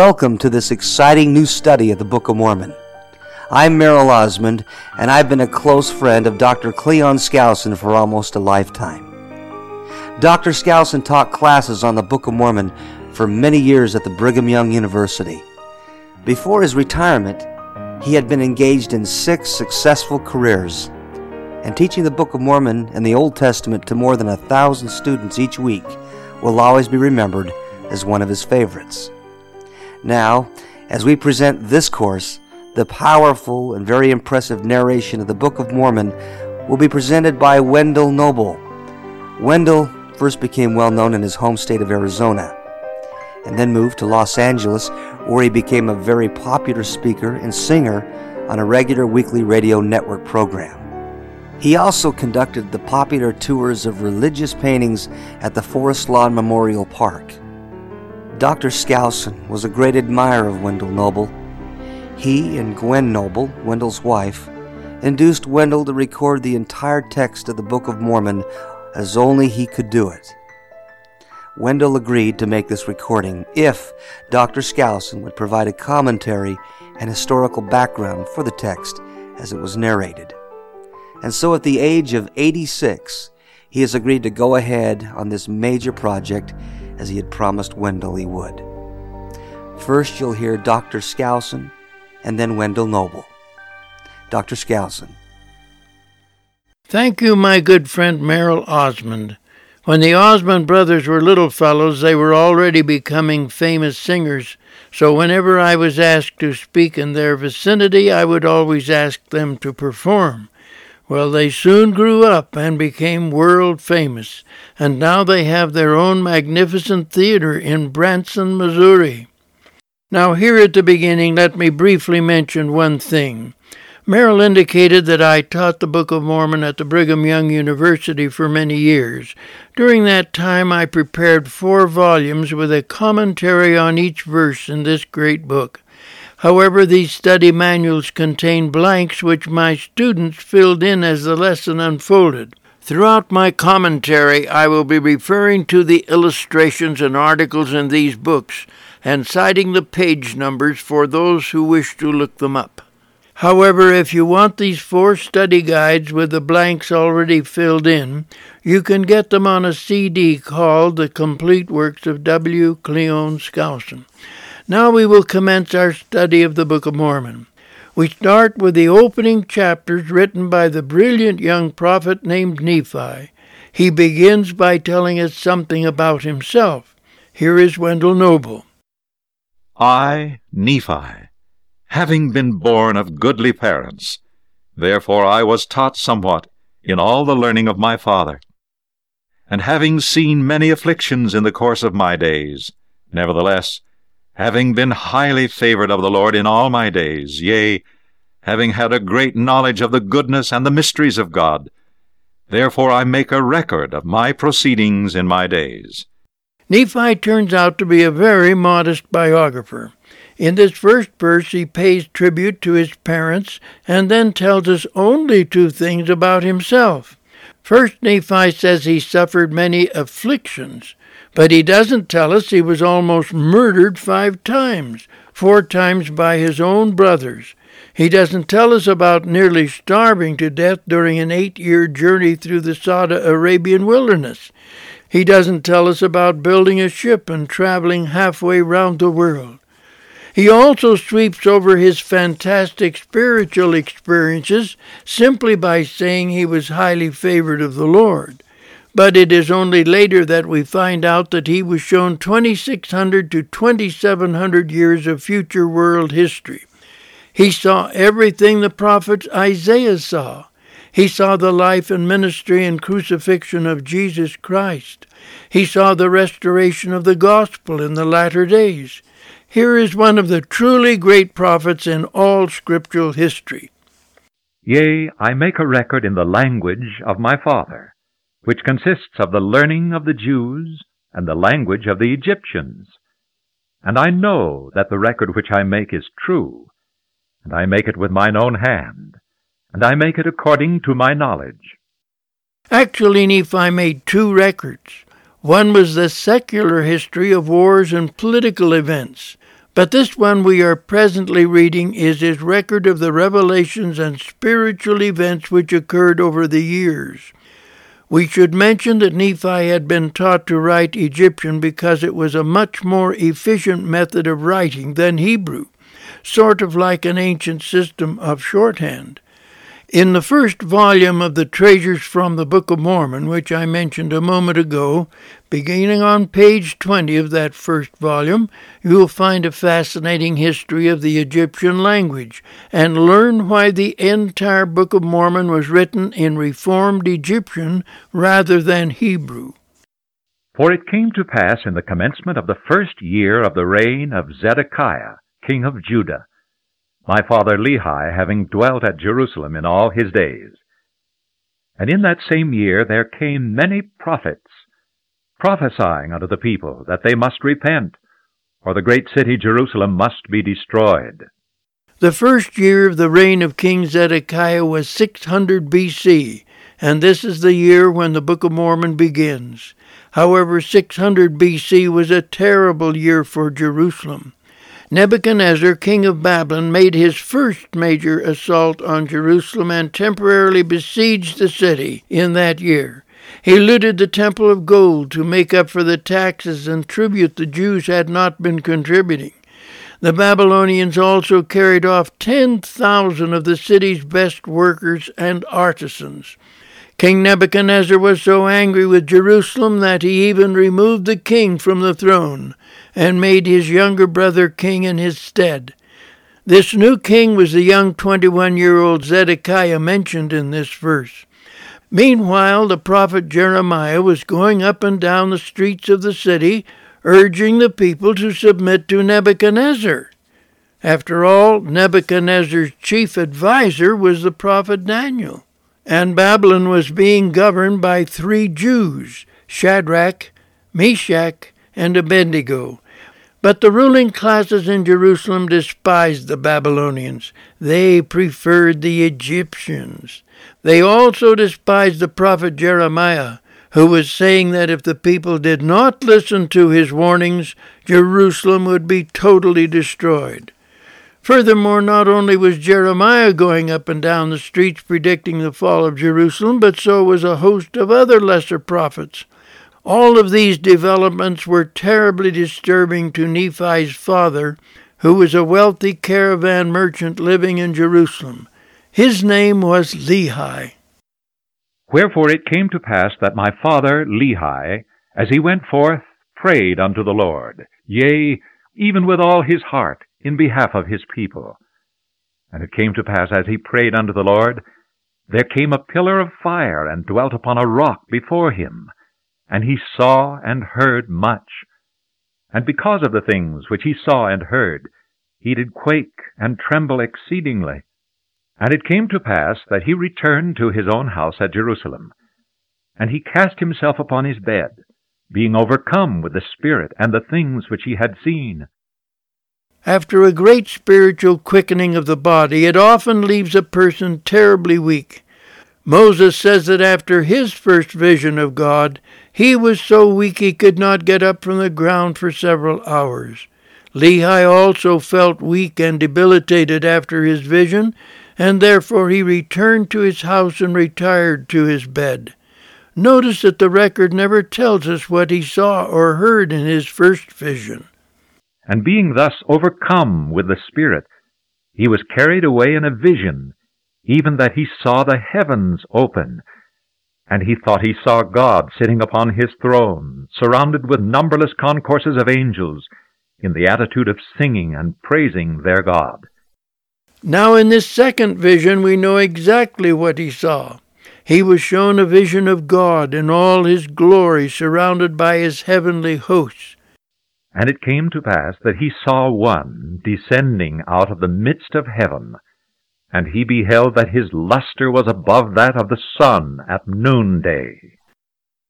Welcome to this exciting new study of the Book of Mormon. I'm Merrill Osmond, and I've been a close friend of Dr. Cleon Skousen for almost a lifetime. Dr. Skousen taught classes on the Book of Mormon for many years at the Brigham Young University. Before his retirement, he had been engaged in six successful careers, and teaching the Book of Mormon and the Old Testament to more than a thousand students each week will always be remembered as one of his favorites. Now, as we present this course, the powerful and very impressive narration of the Book of Mormon will be presented by Wendell Noble. Wendell first became well known in his home state of Arizona and then moved to Los Angeles, where he became a very popular speaker and singer on a regular weekly radio network program. He also conducted the popular tours of religious paintings at the Forest Lawn Memorial Park. Dr. Skousen was a great admirer of Wendell Noble he and Gwen Noble, Wendell's wife, induced Wendell to record the entire text of the Book of Mormon as only he could do it. Wendell agreed to make this recording if Dr. Skousen would provide a commentary and historical background for the text as it was narrated. And so at the age of 86, he has agreed to go ahead on this major project as he had promised Wendell he would. First, you'll hear Dr. Skousen and then Wendell Noble. Dr. Skousen. Thank you, my good friend Merrill Osmond. When the Osmond brothers were little fellows, they were already becoming famous singers, so whenever I was asked to speak in their vicinity, I would always ask them to perform. Well, they soon grew up and became world famous, and now they have their own magnificent theater in Branson, Missouri. Now, here at the beginning, let me briefly mention one thing. Merrill indicated that I taught the Book of Mormon at the Brigham Young University for many years. During that time, I prepared four volumes with a commentary on each verse in this great book. However, these study manuals contain blanks which my students filled in as the lesson unfolded. Throughout my commentary, I will be referring to the illustrations and articles in these books and citing the page numbers for those who wish to look them up. However, if you want these four study guides with the blanks already filled in, you can get them on a CD called The Complete Works of W. Cleon Skousen. Now we will commence our study of the Book of Mormon. We start with the opening chapters written by the brilliant young prophet named Nephi. He begins by telling us something about himself. Here is Wendell Noble. I, Nephi, having been born of goodly parents, therefore I was taught somewhat in all the learning of my father. And having seen many afflictions in the course of my days, nevertheless, having been highly favored of the Lord in all my days, yea, having had a great knowledge of the goodness and the mysteries of God, therefore I make a record of my proceedings in my days. Nephi turns out to be a very modest biographer. In this first verse, he pays tribute to his parents and then tells us only two things about himself. First, Nephi says he suffered many afflictions, but he doesn't tell us he was almost murdered five times, four times by his own brothers. He doesn't tell us about nearly starving to death during an eight year journey through the Saudi Arabian wilderness. He doesn't tell us about building a ship and traveling halfway round the world. He also sweeps over his fantastic spiritual experiences simply by saying he was highly favored of the Lord. But it is only later that we find out that he was shown 2600 to 2700 years of future world history. He saw everything the prophet Isaiah saw. He saw the life and ministry and crucifixion of Jesus Christ. He saw the restoration of the gospel in the latter days. Here is one of the truly great prophets in all scriptural history. Yea, I make a record in the language of my father, which consists of the learning of the Jews and the language of the Egyptians. And I know that the record which I make is true, and I make it with mine own hand and I make it according to my knowledge. Actually, Nephi made two records. One was the secular history of wars and political events. But this one we are presently reading is his record of the revelations and spiritual events which occurred over the years. We should mention that Nephi had been taught to write Egyptian because it was a much more efficient method of writing than Hebrew, sort of like an ancient system of shorthand. In the first volume of the Treasures from the Book of Mormon, which I mentioned a moment ago, beginning on page 20 of that first volume, you will find a fascinating history of the Egyptian language and learn why the entire Book of Mormon was written in Reformed Egyptian rather than Hebrew. For it came to pass in the commencement of the first year of the reign of Zedekiah, king of Judah, my father Lehi having dwelt at Jerusalem in all his days. And in that same year there came many prophets, prophesying unto the people that they must repent, or the great city Jerusalem must be destroyed. The first year of the reign of King Zedekiah was 600 BC, and this is the year when the Book of Mormon begins. However, 600 BC was a terrible year for Jerusalem. Nebuchadnezzar, king of Babylon, made his first major assault on Jerusalem and temporarily besieged the city in that year. He looted the temple of gold to make up for the taxes and tribute the Jews had not been contributing. The Babylonians also carried off 10,000 of the city's best workers and artisans. King Nebuchadnezzar was so angry with Jerusalem that he even removed the king from the throne and made his younger brother king in his stead. This new king was the young 21 year old Zedekiah mentioned in this verse. Meanwhile, the prophet Jeremiah was going up and down the streets of the city, urging the people to submit to Nebuchadnezzar. After all, Nebuchadnezzar's chief adviser was the prophet Daniel, and Babylon was being governed by three Jews Shadrach, Meshach, and Abednego. But the ruling classes in Jerusalem despised the Babylonians. They preferred the Egyptians. They also despised the prophet Jeremiah, who was saying that if the people did not listen to his warnings, Jerusalem would be totally destroyed. Furthermore, not only was Jeremiah going up and down the streets predicting the fall of Jerusalem, but so was a host of other lesser prophets. All of these developments were terribly disturbing to Nephi's father, who was a wealthy caravan merchant living in Jerusalem. His name was Lehi. Wherefore it came to pass that my father Lehi, as he went forth, prayed unto the Lord, yea, even with all his heart, in behalf of his people. And it came to pass, as he prayed unto the Lord, there came a pillar of fire, and dwelt upon a rock before him and he saw and heard much. And because of the things which he saw and heard, he did quake and tremble exceedingly. And it came to pass that he returned to his own house at Jerusalem. And he cast himself upon his bed, being overcome with the Spirit and the things which he had seen. After a great spiritual quickening of the body, it often leaves a person terribly weak. Moses says that after his first vision of God, he was so weak he could not get up from the ground for several hours. Lehi also felt weak and debilitated after his vision, and therefore he returned to his house and retired to his bed. Notice that the record never tells us what he saw or heard in his first vision. And being thus overcome with the Spirit, he was carried away in a vision even that he saw the heavens open, and he thought he saw God sitting upon his throne, surrounded with numberless concourses of angels, in the attitude of singing and praising their God. Now, in this second vision, we know exactly what he saw. He was shown a vision of God in all his glory, surrounded by his heavenly hosts. And it came to pass that he saw one descending out of the midst of heaven, and he beheld that his luster was above that of the sun at noonday.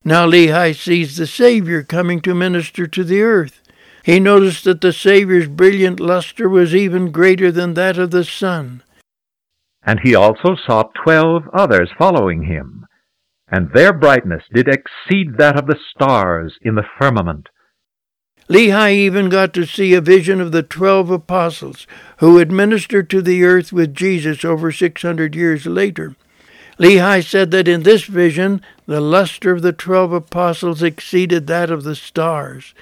Now Lehi sees the Savior coming to minister to the earth. He noticed that the Savior's brilliant luster was even greater than that of the sun. And he also saw twelve others following him, and their brightness did exceed that of the stars in the firmament. Lehi even got to see a vision of the twelve apostles who would minister to the earth with Jesus over 600 years later. Lehi said that in this vision the luster of the twelve apostles exceeded that of the stars.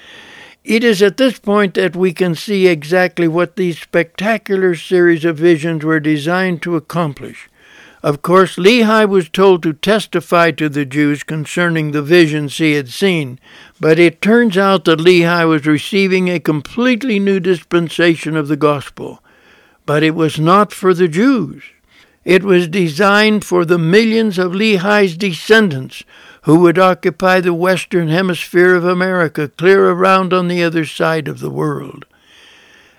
It is at this point that we can see exactly what these spectacular series of visions were designed to accomplish. Of course, Lehi was told to testify to the Jews concerning the visions he had seen, but it turns out that Lehi was receiving a completely new dispensation of the gospel. But it was not for the Jews. It was designed for the millions of Lehi's descendants who would occupy the western hemisphere of America, clear around on the other side of the world.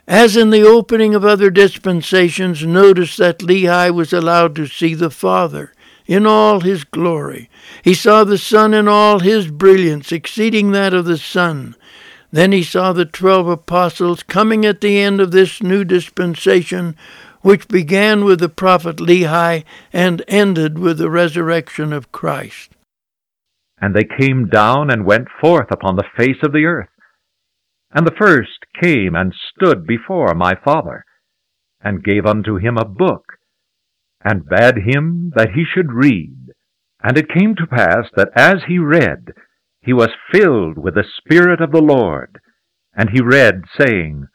As in the opening of other dispensations, notice that Lehi was allowed to see the Father in all his glory. He saw the Son in all his brilliance, exceeding that of the sun. Then he saw the twelve apostles coming at the end of this new dispensation, which began with the prophet Lehi and ended with the resurrection of Christ. And they came down and went forth upon the face of the earth and the first came and stood before my father, and gave unto him a book, and bade him that he should read. And it came to pass that as he read, he was filled with the Spirit of the Lord. And he read, saying,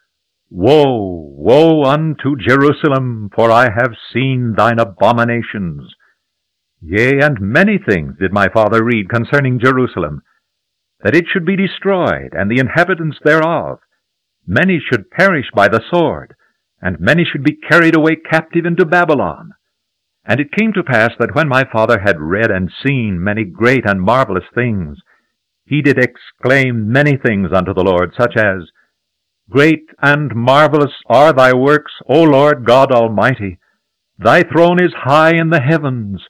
Woe, woe unto Jerusalem, for I have seen thine abominations. Yea, and many things did my father read concerning Jerusalem that it should be destroyed, and the inhabitants thereof. Many should perish by the sword, and many should be carried away captive into Babylon. And it came to pass that when my father had read and seen many great and marvelous things, he did exclaim many things unto the Lord, such as, Great and marvelous are thy works, O Lord God Almighty. Thy throne is high in the heavens,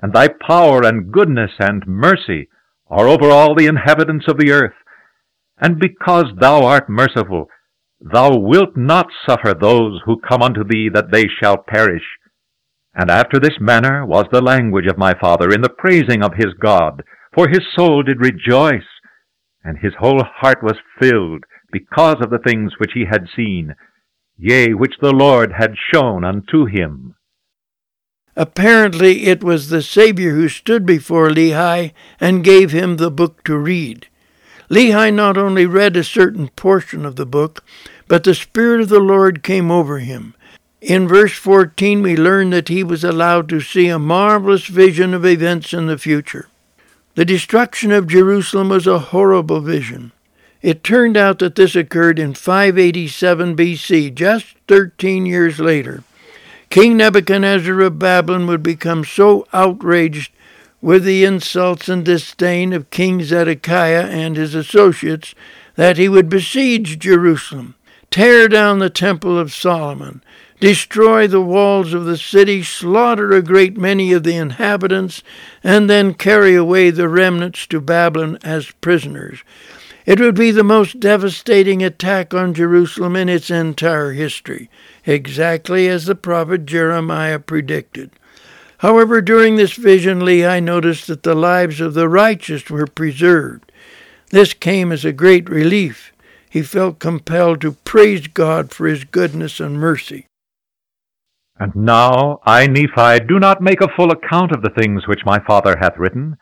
and thy power and goodness and mercy are over all the inhabitants of the earth. And because thou art merciful, thou wilt not suffer those who come unto thee that they shall perish. And after this manner was the language of my father in the praising of his God, for his soul did rejoice, and his whole heart was filled because of the things which he had seen, yea, which the Lord had shown unto him. Apparently, it was the Savior who stood before Lehi and gave him the book to read. Lehi not only read a certain portion of the book, but the Spirit of the Lord came over him. In verse 14, we learn that he was allowed to see a marvelous vision of events in the future. The destruction of Jerusalem was a horrible vision. It turned out that this occurred in 587 BC, just 13 years later. King Nebuchadnezzar of Babylon would become so outraged with the insults and disdain of King Zedekiah and his associates that he would besiege Jerusalem, tear down the Temple of Solomon, destroy the walls of the city, slaughter a great many of the inhabitants, and then carry away the remnants to Babylon as prisoners. It would be the most devastating attack on Jerusalem in its entire history, exactly as the prophet Jeremiah predicted. However, during this vision, Lehi noticed that the lives of the righteous were preserved. This came as a great relief. He felt compelled to praise God for his goodness and mercy. And now I, Nephi, do not make a full account of the things which my father hath written,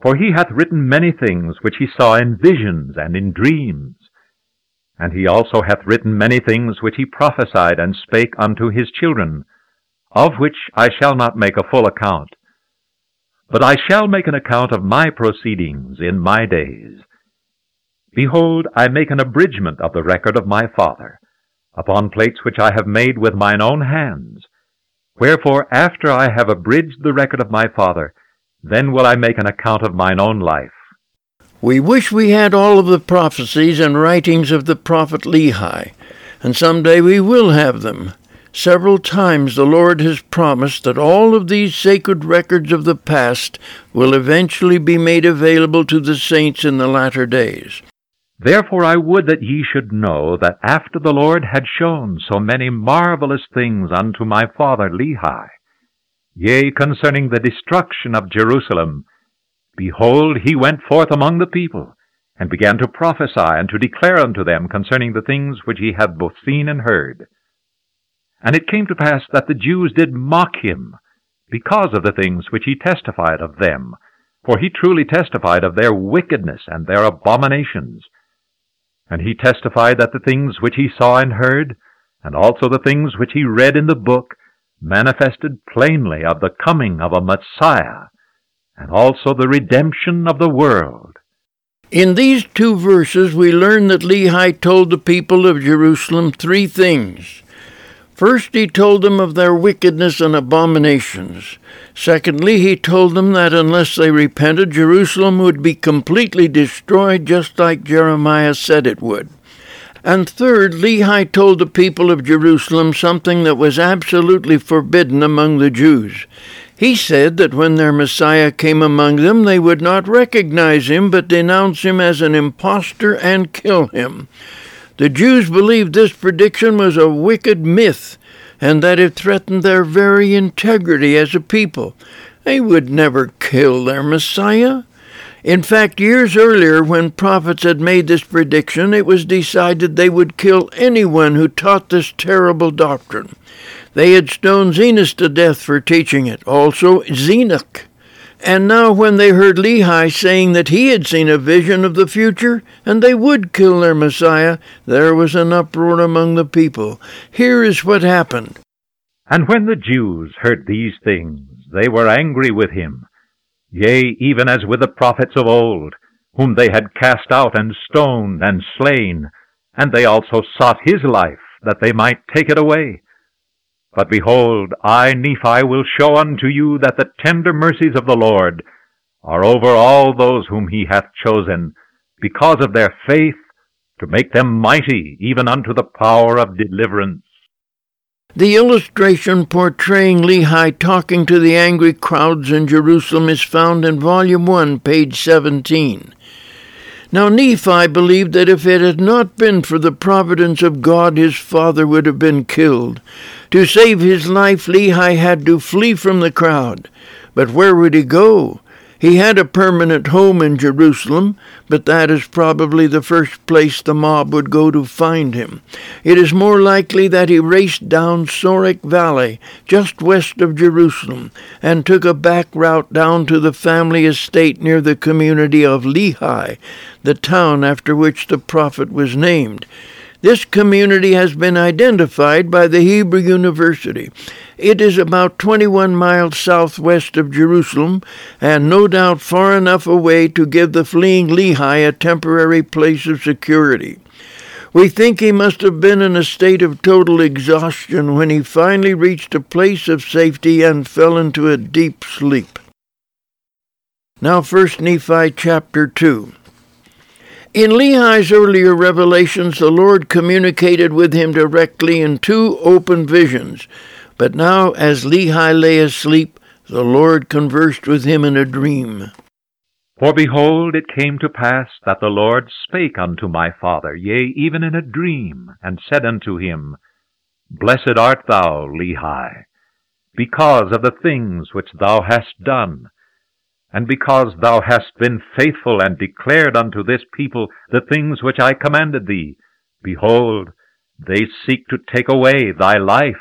for he hath written many things which he saw in visions and in dreams. And he also hath written many things which he prophesied and spake unto his children, of which I shall not make a full account. But I shall make an account of my proceedings in my days. Behold, I make an abridgment of the record of my father, upon plates which I have made with mine own hands. Wherefore, after I have abridged the record of my father, then will I make an account of mine own life. We wish we had all of the prophecies and writings of the prophet Lehi, and some day we will have them. Several times the Lord has promised that all of these sacred records of the past will eventually be made available to the saints in the latter days. Therefore I would that ye should know that after the Lord had shown so many marvelous things unto my father Lehi, Yea, concerning the destruction of Jerusalem, behold, he went forth among the people, and began to prophesy and to declare unto them concerning the things which he had both seen and heard. And it came to pass that the Jews did mock him, because of the things which he testified of them, for he truly testified of their wickedness and their abominations. And he testified that the things which he saw and heard, and also the things which he read in the book, manifested plainly of the coming of a Messiah, and also the redemption of the world. In these two verses, we learn that Lehi told the people of Jerusalem three things. First, he told them of their wickedness and abominations. Secondly, he told them that unless they repented, Jerusalem would be completely destroyed, just like Jeremiah said it would. And third, Lehi told the people of Jerusalem something that was absolutely forbidden among the Jews. He said that when their Messiah came among them, they would not recognize him, but denounce him as an impostor and kill him. The Jews believed this prediction was a wicked myth, and that it threatened their very integrity as a people. They would never kill their Messiah. In fact, years earlier, when prophets had made this prediction, it was decided they would kill anyone who taught this terrible doctrine. They had stoned Zenos to death for teaching it, also Zenock. And now, when they heard Lehi saying that he had seen a vision of the future, and they would kill their Messiah, there was an uproar among the people. Here is what happened. And when the Jews heard these things, they were angry with him, yea, even as with the prophets of old, whom they had cast out and stoned and slain, and they also sought his life, that they might take it away. But behold, I, Nephi, will show unto you that the tender mercies of the Lord are over all those whom he hath chosen, because of their faith, to make them mighty even unto the power of deliverance. The illustration portraying Lehi talking to the angry crowds in Jerusalem is found in Volume 1, page 17. Now Nephi believed that if it had not been for the providence of God, his father would have been killed. To save his life, Lehi had to flee from the crowd. But where would he go? He had a permanent home in Jerusalem, but that is probably the first place the mob would go to find him. It is more likely that he raced down Sorek Valley, just west of Jerusalem, and took a back route down to the family estate near the community of Lehi, the town after which the prophet was named. This community has been identified by the Hebrew University. It is about 21 miles southwest of Jerusalem, and no doubt far enough away to give the fleeing Lehi a temporary place of security. We think he must have been in a state of total exhaustion when he finally reached a place of safety and fell into a deep sleep. Now, First Nephi chapter 2. In Lehi's earlier revelations, the Lord communicated with him directly in two open visions. But now, as Lehi lay asleep, the Lord conversed with him in a dream. For behold, it came to pass that the Lord spake unto my father, yea, even in a dream, and said unto him, Blessed art thou, Lehi, because of the things which thou hast done and because thou hast been faithful and declared unto this people the things which I commanded thee, behold, they seek to take away thy life.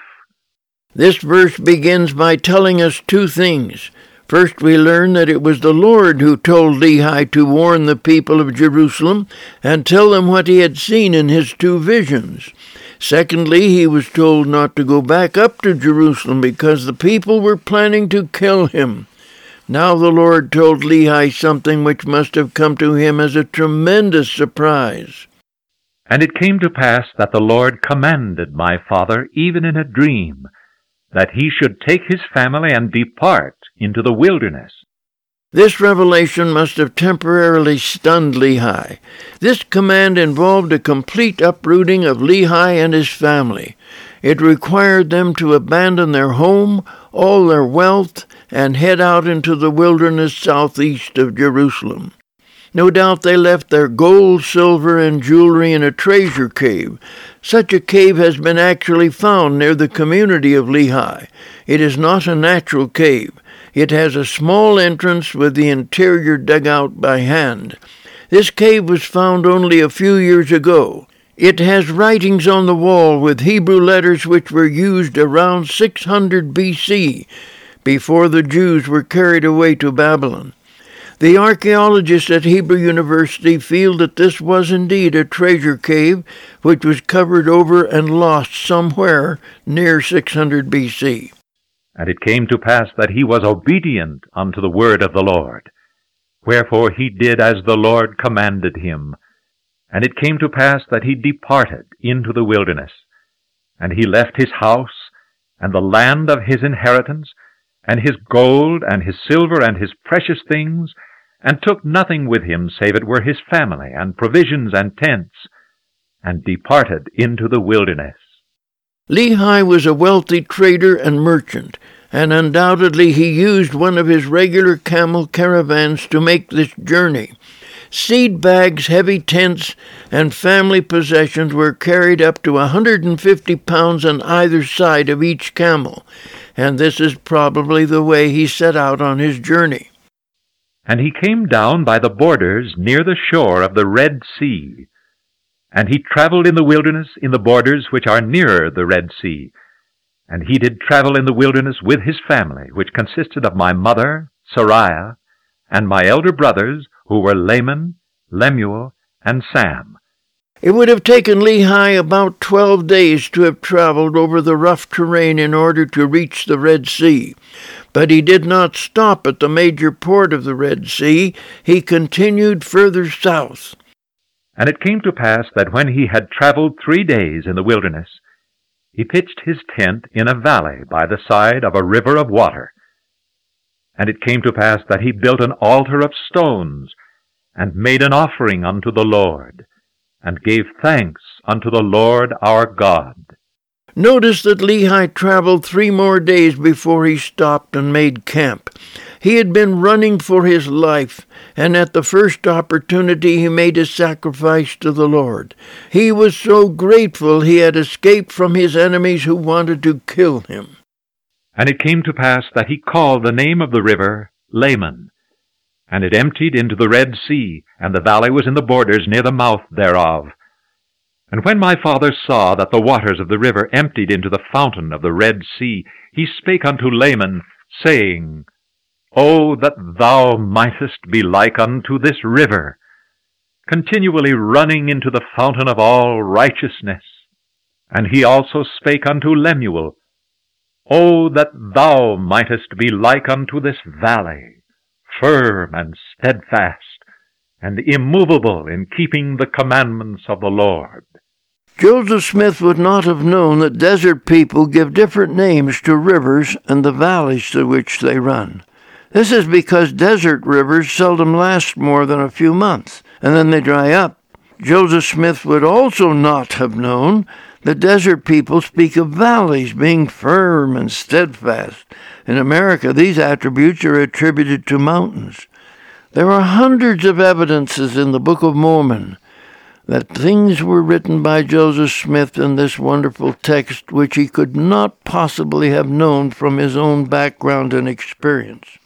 This verse begins by telling us two things. First, we learn that it was the Lord who told Lehi to warn the people of Jerusalem and tell them what he had seen in his two visions. Secondly, he was told not to go back up to Jerusalem because the people were planning to kill him. Now the Lord told Lehi something which must have come to him as a tremendous surprise. And it came to pass that the Lord commanded my father, even in a dream, that he should take his family and depart into the wilderness. This revelation must have temporarily stunned Lehi. This command involved a complete uprooting of Lehi and his family. It required them to abandon their home, all their wealth, and head out into the wilderness southeast of Jerusalem. No doubt they left their gold, silver, and jewelry in a treasure cave. Such a cave has been actually found near the community of Lehi. It is not a natural cave. It has a small entrance with the interior dug out by hand. This cave was found only a few years ago. It has writings on the wall with Hebrew letters which were used around 600 BC, before the Jews were carried away to Babylon. The archaeologists at Hebrew University feel that this was indeed a treasure cave which was covered over and lost somewhere near 600 BC. And it came to pass that he was obedient unto the word of the Lord. Wherefore he did as the Lord commanded him, and it came to pass that he departed into the wilderness, and he left his house, and the land of his inheritance, and his gold, and his silver, and his precious things, and took nothing with him save it were his family, and provisions, and tents, and departed into the wilderness. Lehi was a wealthy trader and merchant, and undoubtedly he used one of his regular camel caravans to make this journey. Seed bags, heavy tents, and family possessions were carried up to a 150 pounds on either side of each camel, and this is probably the way he set out on his journey. And he came down by the borders near the shore of the Red Sea. And he travelled in the wilderness in the borders which are nearer the Red Sea. And he did travel in the wilderness with his family, which consisted of my mother, Sariah, and my elder brothers, who were Laman, Lemuel, and Sam. It would have taken Lehi about twelve days to have traveled over the rough terrain in order to reach the Red Sea. But he did not stop at the major port of the Red Sea. He continued further south. And it came to pass that when he had traveled three days in the wilderness, he pitched his tent in a valley by the side of a river of water, and it came to pass that he built an altar of stones, and made an offering unto the Lord, and gave thanks unto the Lord our God. Notice that Lehi traveled three more days before he stopped and made camp. He had been running for his life, and at the first opportunity he made a sacrifice to the Lord. He was so grateful he had escaped from his enemies who wanted to kill him. And it came to pass that he called the name of the river Laman. And it emptied into the Red Sea, and the valley was in the borders near the mouth thereof. And when my father saw that the waters of the river emptied into the fountain of the Red Sea, he spake unto Laman, saying, O that thou mightest be like unto this river, continually running into the fountain of all righteousness. And he also spake unto Lemuel, O that thou mightest be like unto this valley, firm and steadfast, and immovable in keeping the commandments of the Lord. Joseph Smith would not have known that desert people give different names to rivers and the valleys through which they run. This is because desert rivers seldom last more than a few months, and then they dry up. Joseph Smith would also not have known the desert people speak of valleys being firm and steadfast. In America, these attributes are attributed to mountains. There are hundreds of evidences in the Book of Mormon that things were written by Joseph Smith in this wonderful text which he could not possibly have known from his own background and experience.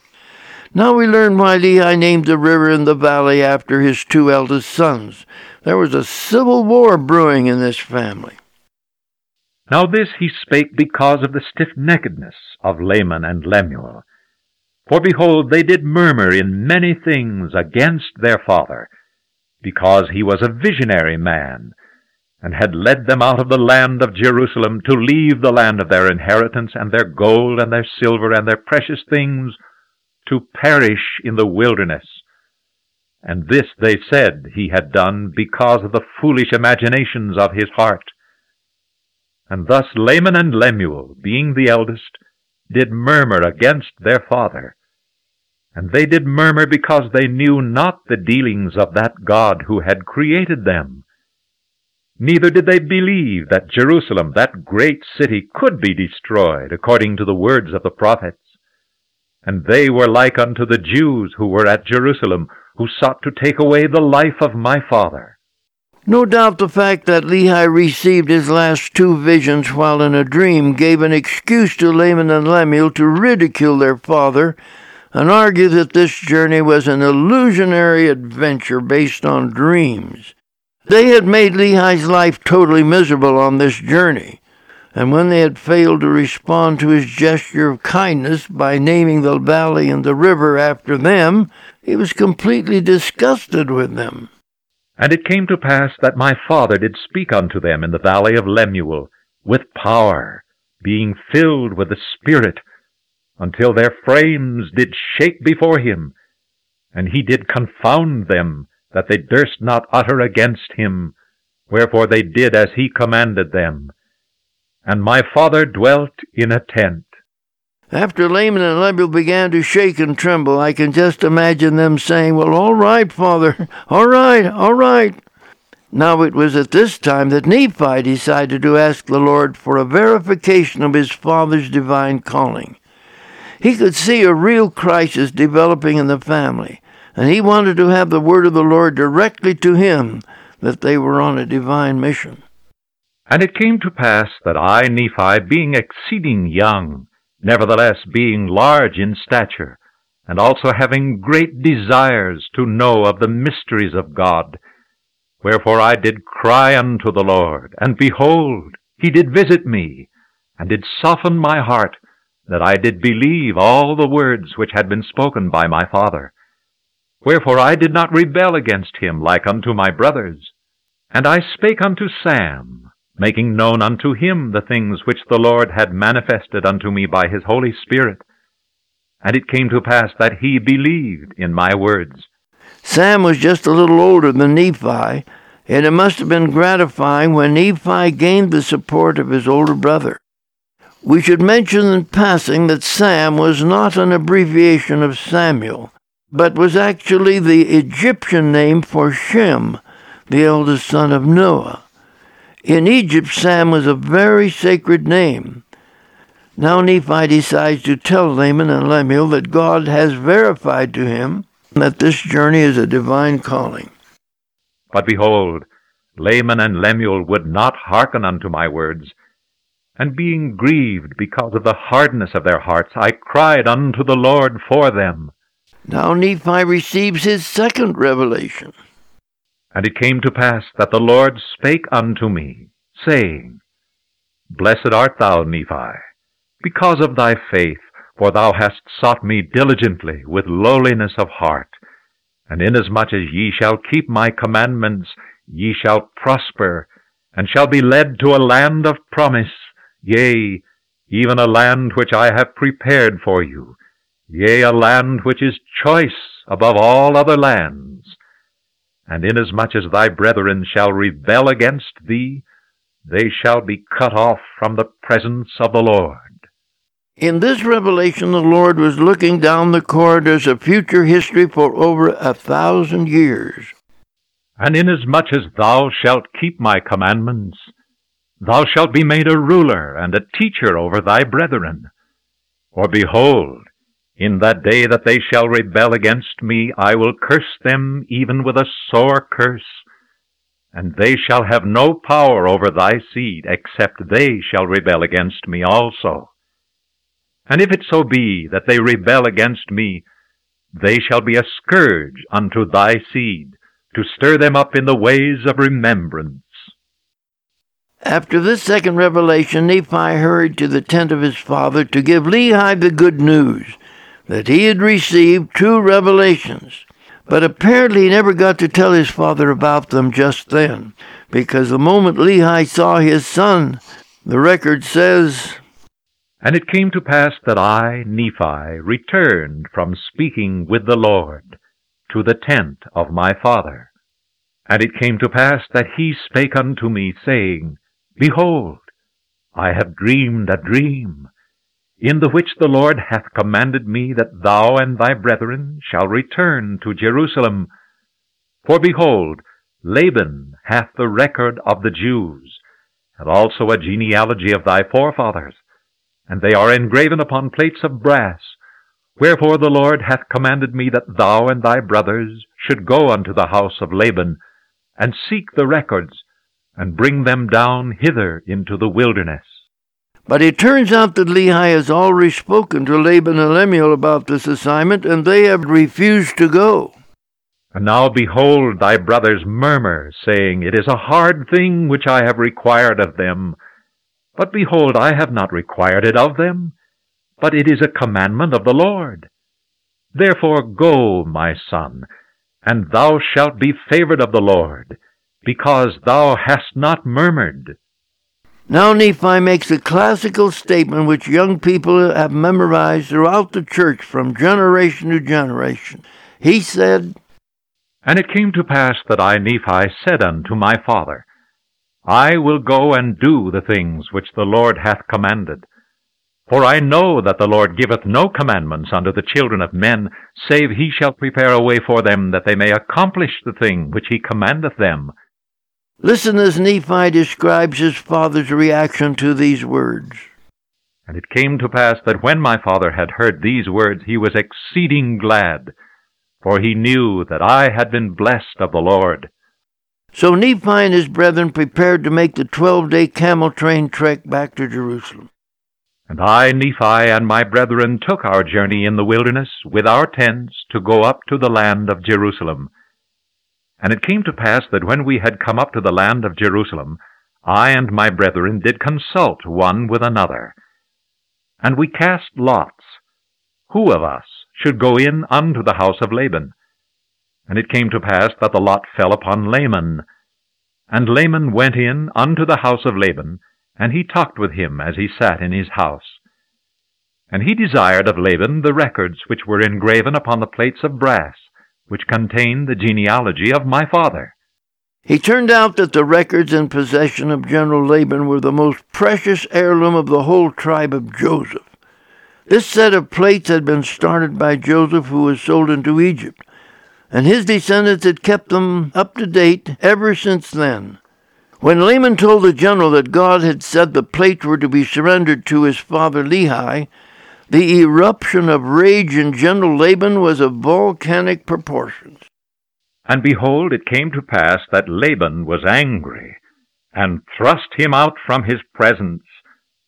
Now we learn why Lehi named the river in the valley after his two eldest sons. There was a civil war brewing in this family. Now this he spake because of the stiffneckedness of Laman and Lemuel. For behold, they did murmur in many things against their father, because he was a visionary man, and had led them out of the land of Jerusalem to leave the land of their inheritance, and their gold, and their silver, and their precious things, to perish in the wilderness. And this they said he had done because of the foolish imaginations of his heart. And thus Laman and Lemuel, being the eldest, did murmur against their father. And they did murmur because they knew not the dealings of that God who had created them. Neither did they believe that Jerusalem, that great city, could be destroyed, according to the words of the prophets. And they were like unto the Jews who were at Jerusalem, who sought to take away the life of my father. No doubt the fact that Lehi received his last two visions while in a dream gave an excuse to Laman and Lemuel to ridicule their father and argue that this journey was an illusionary adventure based on dreams. They had made Lehi's life totally miserable on this journey, and when they had failed to respond to his gesture of kindness by naming the valley and the river after them, he was completely disgusted with them. And it came to pass that my father did speak unto them in the valley of Lemuel with power, being filled with the Spirit, until their frames did shake before him, and he did confound them, that they durst not utter against him, wherefore they did as he commanded them. And my father dwelt in a tent. After Laman and Lemuel began to shake and tremble, I can just imagine them saying, Well, all right, father, all right, all right. Now it was at this time that Nephi decided to ask the Lord for a verification of his father's divine calling. He could see a real crisis developing in the family, and he wanted to have the word of the Lord directly to him that they were on a divine mission. And it came to pass that I, Nephi, being exceeding young, nevertheless being large in stature, and also having great desires to know of the mysteries of God, wherefore I did cry unto the Lord, and behold, he did visit me, and did soften my heart, that I did believe all the words which had been spoken by my father. Wherefore I did not rebel against him like unto my brothers. And I spake unto Sam, making known unto him the things which the Lord had manifested unto me by his Holy Spirit. And it came to pass that he believed in my words. Sam was just a little older than Nephi, and it must have been gratifying when Nephi gained the support of his older brother. We should mention in passing that Sam was not an abbreviation of Samuel, but was actually the Egyptian name for Shem, the eldest son of Noah. In Egypt, Sam was a very sacred name. Now Nephi decides to tell Laman and Lemuel that God has verified to him that this journey is a divine calling. But behold, Laman and Lemuel would not hearken unto my words, and being grieved because of the hardness of their hearts, I cried unto the Lord for them. Now Nephi receives his second revelation. And it came to pass that the Lord spake unto me, saying, Blessed art thou, Nephi, because of thy faith, for thou hast sought me diligently with lowliness of heart. And inasmuch as ye shall keep my commandments, ye shall prosper, and shall be led to a land of promise, yea, even a land which I have prepared for you, yea, a land which is choice above all other lands. And inasmuch as thy brethren shall rebel against thee, they shall be cut off from the presence of the Lord. In this revelation, the Lord was looking down the corridors of future history for over a thousand years. And inasmuch as thou shalt keep my commandments, Thou shalt be made a ruler and a teacher over thy brethren. For behold, in that day that they shall rebel against me, I will curse them even with a sore curse, and they shall have no power over thy seed, except they shall rebel against me also. And if it so be that they rebel against me, they shall be a scourge unto thy seed, to stir them up in the ways of remembrance. After this second revelation, Nephi hurried to the tent of his father to give Lehi the good news that he had received two revelations. But apparently he never got to tell his father about them just then, because the moment Lehi saw his son, the record says, And it came to pass that I, Nephi, returned from speaking with the Lord to the tent of my father. And it came to pass that he spake unto me, saying, Behold, I have dreamed a dream, in the which the Lord hath commanded me that thou and thy brethren shall return to Jerusalem. For behold, Laban hath the record of the Jews, and also a genealogy of thy forefathers, and they are engraven upon plates of brass. Wherefore the Lord hath commanded me that thou and thy brothers should go unto the house of Laban, and seek the records, and bring them down hither into the wilderness. But it turns out that Lehi has already spoken to Laman and Lemuel about this assignment, and they have refused to go. And now behold, thy brothers murmur, saying, It is a hard thing which I have required of them. But behold, I have not required it of them, but it is a commandment of the Lord. Therefore go, my son, and thou shalt be favored of the Lord, because thou hast not murmured. Now Nephi makes a classical statement which young people have memorized throughout the church from generation to generation. He said, And it came to pass that I, Nephi, said unto my father, I will go and do the things which the Lord hath commanded. For I know that the Lord giveth no commandments unto the children of men, save he shall prepare a way for them, that they may accomplish the thing which he commandeth them. Listen as Nephi describes his father's reaction to these words. And it came to pass that when my father had heard these words, he was exceeding glad, for he knew that I had been blessed of the Lord. So Nephi and his brethren prepared to make the twelve day camel train trek back to Jerusalem. And I, Nephi, and my brethren took our journey in the wilderness with our tents to go up to the land of Jerusalem. And it came to pass that when we had come up to the land of Jerusalem, I and my brethren did consult one with another. And we cast lots, who of us should go in unto the house of Laban. And it came to pass that the lot fell upon Laman. And Laman went in unto the house of Laban, and he talked with him as he sat in his house. And he desired of Laban the records which were engraven upon the plates of brass, which contained the genealogy of my father. He turned out that the records in possession of General Laban were the most precious heirloom of the whole tribe of Joseph. This set of plates had been started by Joseph, who was sold into Egypt, and his descendants had kept them up to date ever since then. When Laman told the general that God had said the plates were to be surrendered to his father Lehi, the eruption of rage in General Laban was of volcanic proportions. And behold, it came to pass that Laban was angry, and thrust him out from his presence,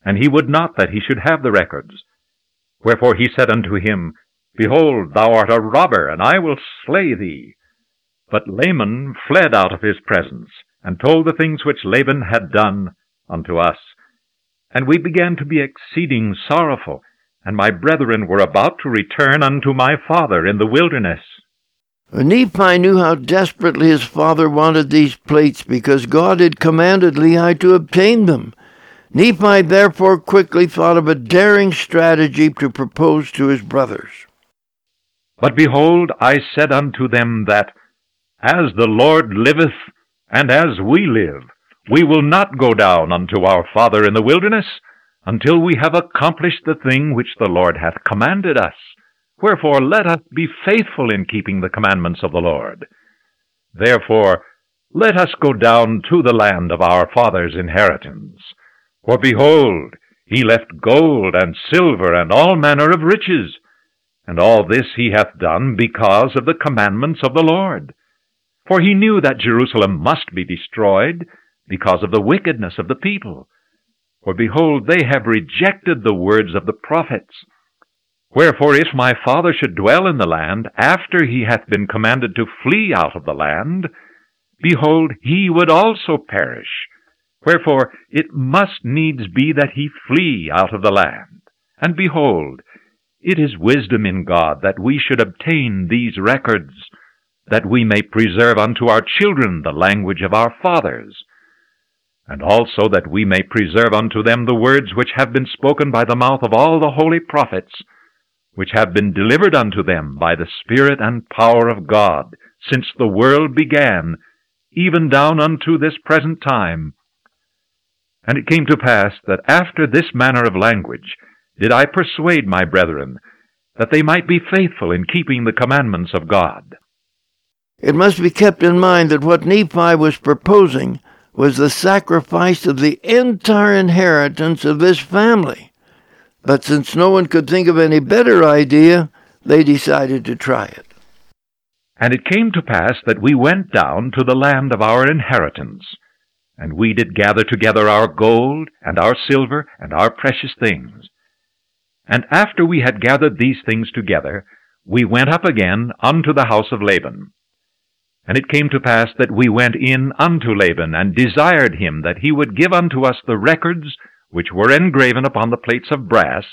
and he would not that he should have the records. Wherefore he said unto him, Behold, thou art a robber, and I will slay thee. But Laman fled out of his presence, and told the things which Laban had done unto us. And we began to be exceeding sorrowful, and my brethren were about to return unto my father in the wilderness. Nephi knew how desperately his father wanted these plates because God had commanded Lehi to obtain them. Nephi therefore quickly thought of a daring strategy to propose to his brothers. But behold, I said unto them that, As the Lord liveth, and as we live, we will not go down unto our father in the wilderness, until we have accomplished the thing which the Lord hath commanded us. Wherefore let us be faithful in keeping the commandments of the Lord. Therefore let us go down to the land of our father's inheritance. For behold, he left gold and silver and all manner of riches, and all this he hath done because of the commandments of the Lord. For he knew that Jerusalem must be destroyed because of the wickedness of the people. For behold, they have rejected the words of the prophets. Wherefore, if my father should dwell in the land after he hath been commanded to flee out of the land, behold, he would also perish. Wherefore, it must needs be that he flee out of the land. And behold, it is wisdom in God that we should obtain these records that we may preserve unto our children the language of our fathers, and also that we may preserve unto them the words which have been spoken by the mouth of all the holy prophets, which have been delivered unto them by the Spirit and power of God, since the world began, even down unto this present time. And it came to pass that after this manner of language did I persuade my brethren, that they might be faithful in keeping the commandments of God. It must be kept in mind that what Nephi was proposing was the sacrifice of the entire inheritance of this family. But since no one could think of any better idea, they decided to try it. And it came to pass that we went down to the land of our inheritance. and we did gather together our gold, and our silver, and our precious things. And after we had gathered these things together, we went up again unto the house of Laban. And it came to pass that we went in unto Laban, and desired him that he would give unto us the records which were engraven upon the plates of brass,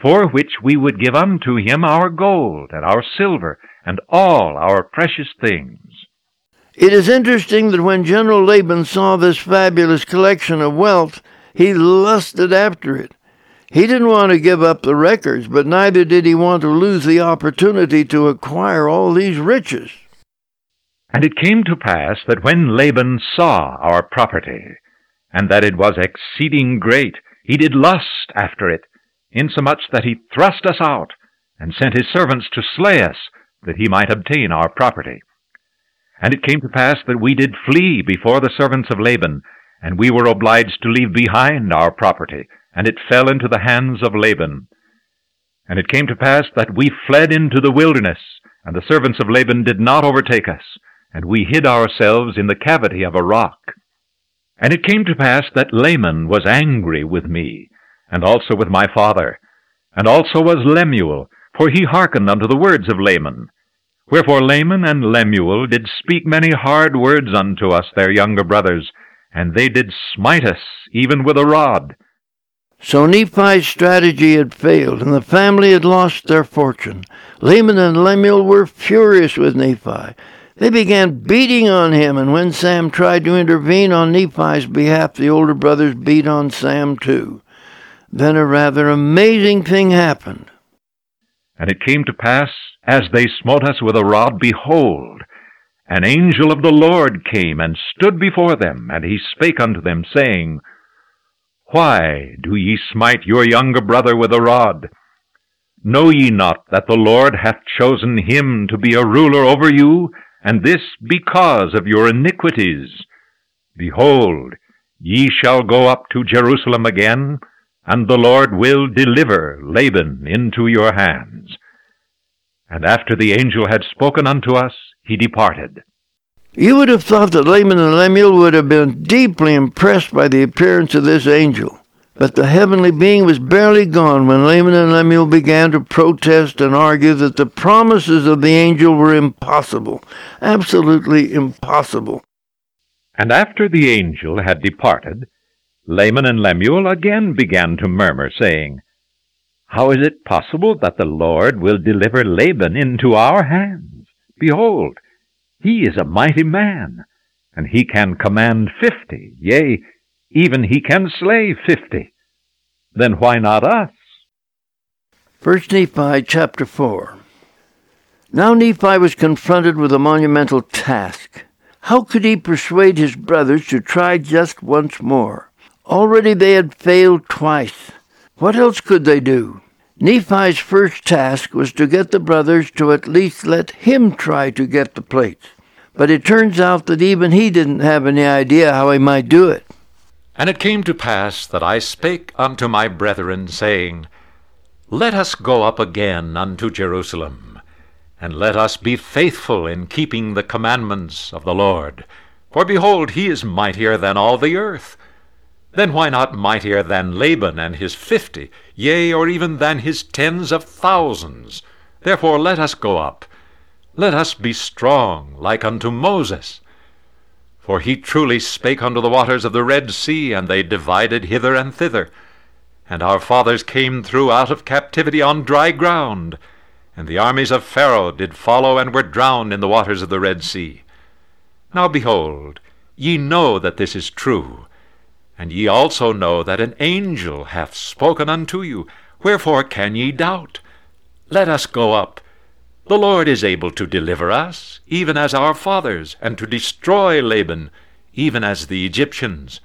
for which we would give unto him our gold, and our silver, and all our precious things. It is interesting that when General Laban saw this fabulous collection of wealth, he lusted after it. He didn't want to give up the records, but neither did he want to lose the opportunity to acquire all these riches. And it came to pass that when Laban saw our property, and that it was exceeding great, he did lust after it, insomuch that he thrust us out, and sent his servants to slay us, that he might obtain our property. And it came to pass that we did flee before the servants of Laban, and we were obliged to leave behind our property, and it fell into the hands of Laban. And it came to pass that we fled into the wilderness, and the servants of Laban did not overtake us, and we hid ourselves in the cavity of a rock. And it came to pass that Laman was angry with me, and also with my father, and also was Lemuel, for he hearkened unto the words of Laman. Wherefore Laman and Lemuel did speak many hard words unto us, their younger brothers, and they did smite us, even with a rod. So Nephi's strategy had failed, and the family had lost their fortune. Laman and Lemuel were furious with Nephi. They began beating on him, and when Sam tried to intervene on Nephi's behalf, the older brothers beat on Sam too. Then a rather amazing thing happened. And it came to pass, as they smote us with a rod, behold, an angel of the Lord came and stood before them, and he spake unto them, saying, Why do ye smite your younger brother with a rod? Know ye not that the Lord hath chosen him to be a ruler over you, and this because of your iniquities? Behold, ye shall go up to Jerusalem again, and the Lord will deliver Laban into your hands. And after the angel had spoken unto us, he departed. You would have thought that Laman and Lemuel would have been deeply impressed by the appearance of this angel. But the heavenly being was barely gone when Laman and Lemuel began to protest and argue that the promises of the angel were impossible, absolutely impossible. And after the angel had departed, Laman and Lemuel again began to murmur, saying, How is it possible that the Lord will deliver Laban into our hands? Behold, he is a mighty man, and he can command fifty, yea, even he can slay fifty. Then why not us? First Nephi chapter 4 Now Nephi was confronted with a monumental task. How could he persuade his brothers to try just once more? Already they had failed twice. What else could they do? Nephi's first task was to get the brothers to at least let him try to get the plates. But it turns out that even he didn't have any idea how he might do it. And it came to pass that I spake unto my brethren, saying, Let us go up again unto Jerusalem, and let us be faithful in keeping the commandments of the Lord. For behold, he is mightier than all the earth. Then why not mightier than Laban and his fifty, yea, or even than his tens of thousands? Therefore let us go up. Let us be strong, like unto Moses. For he truly spake unto the waters of the Red Sea, and they divided hither and thither. And our fathers came through out of captivity on dry ground, and the armies of Pharaoh did follow and were drowned in the waters of the Red Sea. Now behold, ye know that this is true, and ye also know that an angel hath spoken unto you. Wherefore can ye doubt? Let us go up the Lord is able to deliver us, even as our fathers, and to destroy Laban, even as the Egyptians.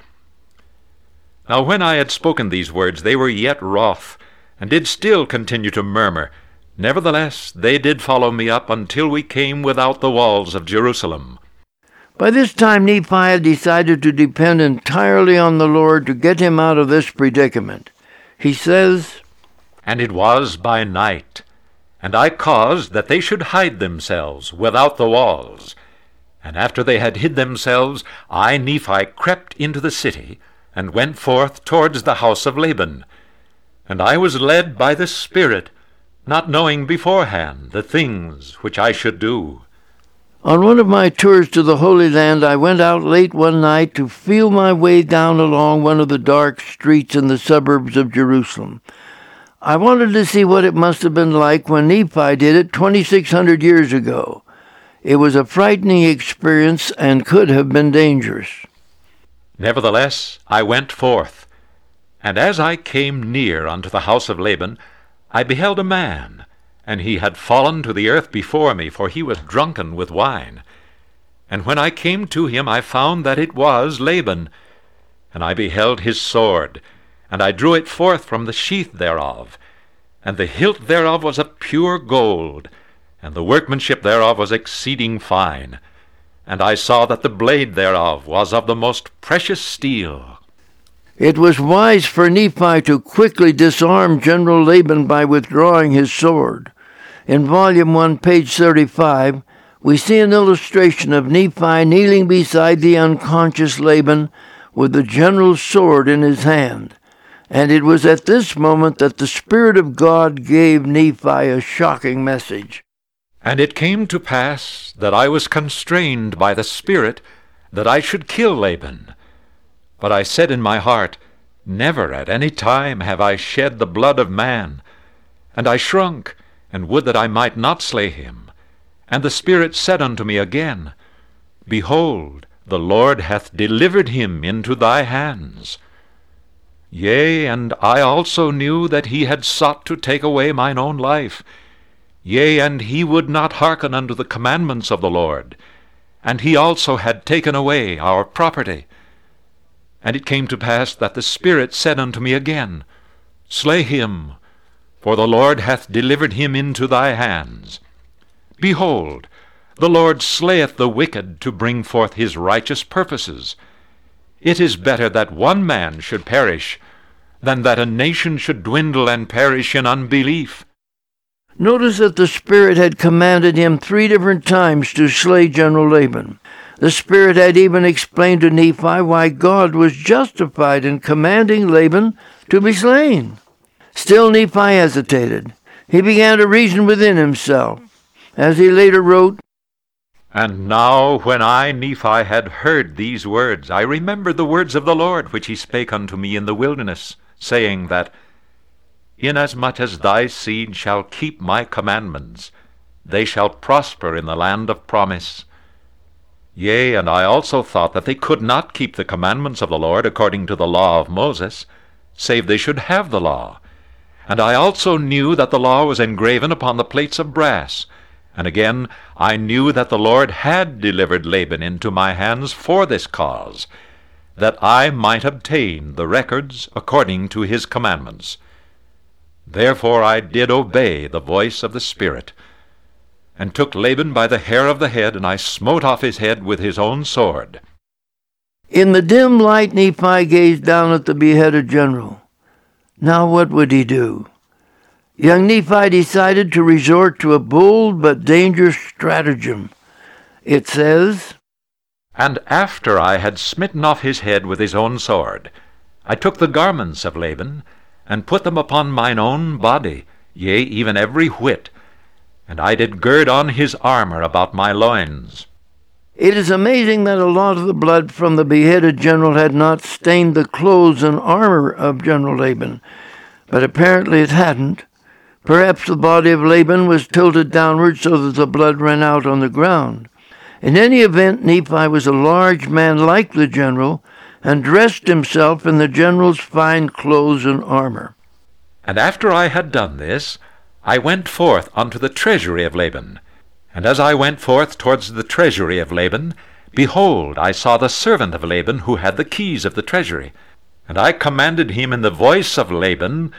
Now when I had spoken these words, they were yet wroth, and did still continue to murmur. Nevertheless, they did follow me up until we came without the walls of Jerusalem. By this time, Nephi had decided to depend entirely on the Lord to get him out of this predicament. He says, And it was by night and I caused that they should hide themselves without the walls. And after they had hid themselves, I, Nephi, crept into the city, and went forth towards the house of Laban. And I was led by the Spirit, not knowing beforehand the things which I should do. On one of my tours to the Holy Land, I went out late one night to feel my way down along one of the dark streets in the suburbs of Jerusalem. I wanted to see what it must have been like when Nephi did it 2,600 years ago. It was a frightening experience and could have been dangerous. Nevertheless, I went forth, and as I came near unto the house of Laban, I beheld a man and he had fallen to the earth before me, for he was drunken with wine. And when I came to him, I found that it was Laban. And I beheld his sword, and I drew it forth from the sheath thereof. And the hilt thereof was of pure gold, and the workmanship thereof was exceeding fine. And I saw that the blade thereof was of the most precious steel. It was wise for Nephi to quickly disarm General Laban by withdrawing his sword. In Volume 1, page 35, we see an illustration of Nephi kneeling beside the unconscious Laban with the general's sword in his hand. And it was at this moment that the Spirit of God gave Nephi a shocking message. And it came to pass that I was constrained by the Spirit that I should kill Laban. But I said in my heart, Never at any time have I shed the blood of man. And I shrunk, and would that I might not slay him. And the Spirit said unto me again, Behold, the Lord hath delivered him into thy hands. Yea, and I also knew that he had sought to take away mine own life. Yea, and he would not hearken unto the commandments of the Lord. And he also had taken away our property. And it came to pass that the Spirit said unto me again, Slay him, for the Lord hath delivered him into thy hands. Behold, the Lord slayeth the wicked to bring forth his righteous purposes. It is better that one man should perish than that a nation should dwindle and perish in unbelief. Notice that the Spirit had commanded him three different times to slay General Laban. The Spirit had even explained to Nephi why God was justified in commanding Laban to be slain. Still Nephi hesitated. He began to reason within himself. As he later wrote, And now when I, Nephi, had heard these words, I remembered the words of the Lord which he spake unto me in the wilderness, saying that, Inasmuch as thy seed shall keep my commandments, they shall prosper in the land of promise. Yea, and I also thought that they could not keep the commandments of the Lord according to the law of Moses, save they should have the law. And I also knew that the law was engraven upon the plates of brass. And again, I knew that the Lord had delivered Laban into my hands for this cause, that I might obtain the records according to his commandments. Therefore I did obey the voice of the Spirit, and took Laban by the hair of the head, and I smote off his head with his own sword. In the dim light, Nephi gazed down at the beheaded general. Now what would he do? Young Nephi decided to resort to a bold but dangerous stratagem. It says, And after I had smitten off his head with his own sword, I took the garments of Laban, and put them upon mine own body, yea, even every whit, and I did gird on his armor about my loins. It is amazing that a lot of the blood from the beheaded general had not stained the clothes and armor of General Laban, but apparently it hadn't. Perhaps the body of Laban was tilted downward so that the blood ran out on the ground. In any event, Nephi was a large man like the general, and dressed himself in the general's fine clothes and armor. And after I had done this, I went forth unto the treasury of Laban, and as I went forth towards the treasury of Laban, behold, I saw the servant of Laban who had the keys of the treasury. And I commanded him in the voice of Laban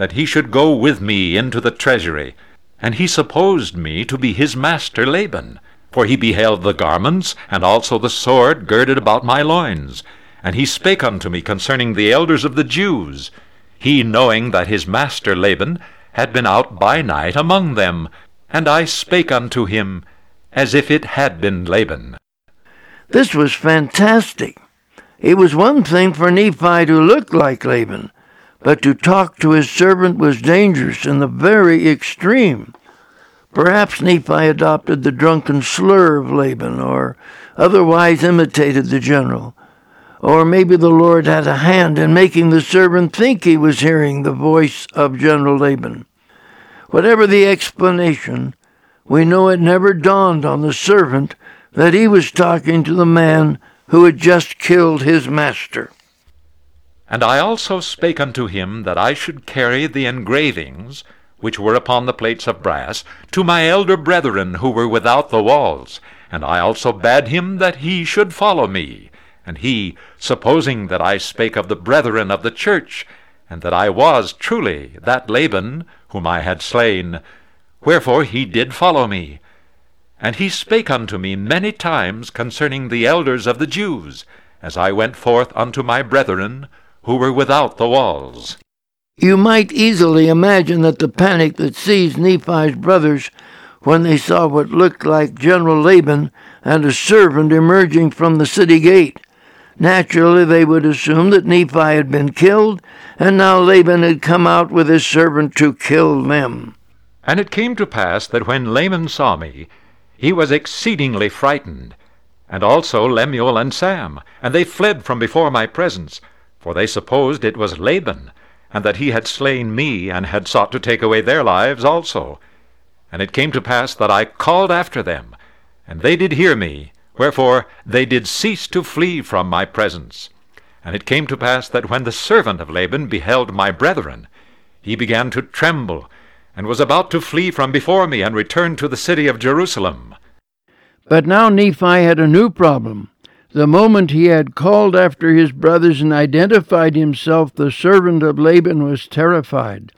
that he should go with me into the treasury. And he supposed me to be his master Laban, for he beheld the garments, and also the sword girded about my loins. And he spake unto me concerning the elders of the Jews, he knowing that his master Laban had been out by night among them, and I spake unto him as if it had been Laban. This was fantastic. It was one thing for Nephi to look like Laban, but to talk to his servant was dangerous in the very extreme. Perhaps Nephi adopted the drunken slur of Laban, or otherwise imitated the general. Or maybe the Lord had a hand in making the servant think he was hearing the voice of General Laban. Whatever the explanation, we know it never dawned on the servant that he was talking to the man who had just killed his master. And I also spake unto him that I should carry the engravings which were upon the plates of brass to my elder brethren who were without the walls. And I also bade him that he should follow me. And he, supposing that I spake of the brethren of the church, and that I was truly that Laban whom I had slain, wherefore he did follow me. And he spake unto me many times concerning the elders of the Jews, as I went forth unto my brethren who were without the walls. You might easily imagine that the panic that seized Nephi's brothers when they saw what looked like General Laban and a servant emerging from the city gate. Naturally, they would assume that Nephi had been killed, and now Laman had come out with his servant to kill them. And it came to pass that when Laban saw me, he was exceedingly frightened, and also Lemuel and Sam, and they fled from before my presence, for they supposed it was Laban, and that he had slain me, and had sought to take away their lives also. And it came to pass that I called after them, and they did hear me, wherefore they did cease to flee from my presence. And it came to pass that when the servant of Laban beheld my brethren, he began to tremble, and was about to flee from before me and return to the city of Jerusalem. But now Nephi had a new problem. The moment he had called after his brothers and identified himself, the servant of Laban was terrified.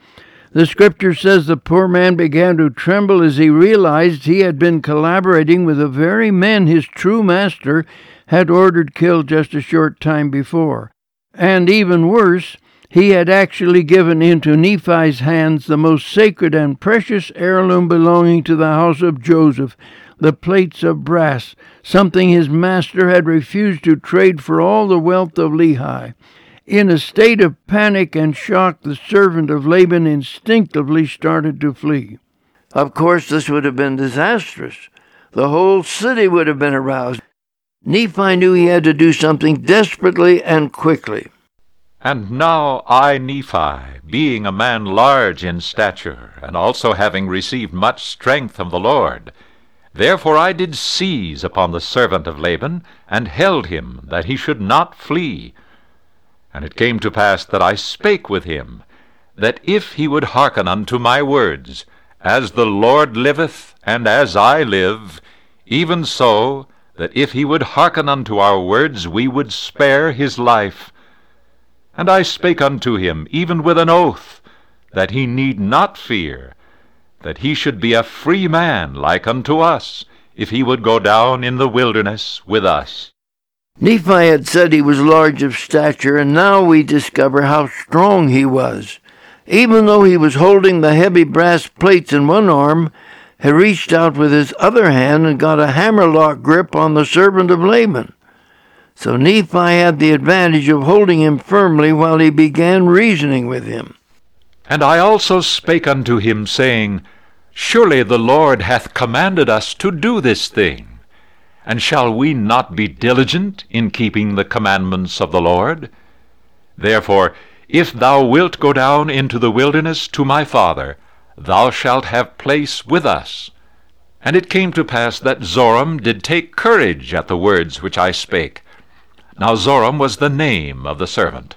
The scripture says the poor man began to tremble as he realized he had been collaborating with the very men his true master had ordered killed just a short time before. And even worse, he had actually given into Nephi's hands the most sacred and precious heirloom belonging to the house of Joseph, the plates of brass, something his master had refused to trade for all the wealth of Lehi. In a state of panic and shock, the servant of Laban instinctively started to flee. Of course, this would have been disastrous. The whole city would have been aroused. Nephi knew he had to do something desperately and quickly. And now I, Nephi, being a man large in stature, and also having received much strength from the Lord, Therefore I did seize upon the servant of Laban, and held him, that he should not flee. And it came to pass that I spake with him, that if he would hearken unto my words, as the Lord liveth, and as I live, even so, that if he would hearken unto our words, we would spare his life. And I spake unto him, even with an oath, that he need not fear, that he should be a free man like unto us, if he would go down in the wilderness with us. Nephi had said he was large of stature, and now we discover how strong he was. Even though he was holding the heavy brass plates in one arm, he reached out with his other hand and got a hammerlock grip on the servant of Laban. So Nephi had the advantage of holding him firmly while he began reasoning with him. And I also spake unto him, saying, Surely the Lord hath commanded us to do this thing. And shall we not be diligent in keeping the commandments of the Lord? Therefore, if thou wilt go down into the wilderness to my father, thou shalt have place with us. And it came to pass that Zoram did take courage at the words which I spake. Now Zoram was the name of the servant.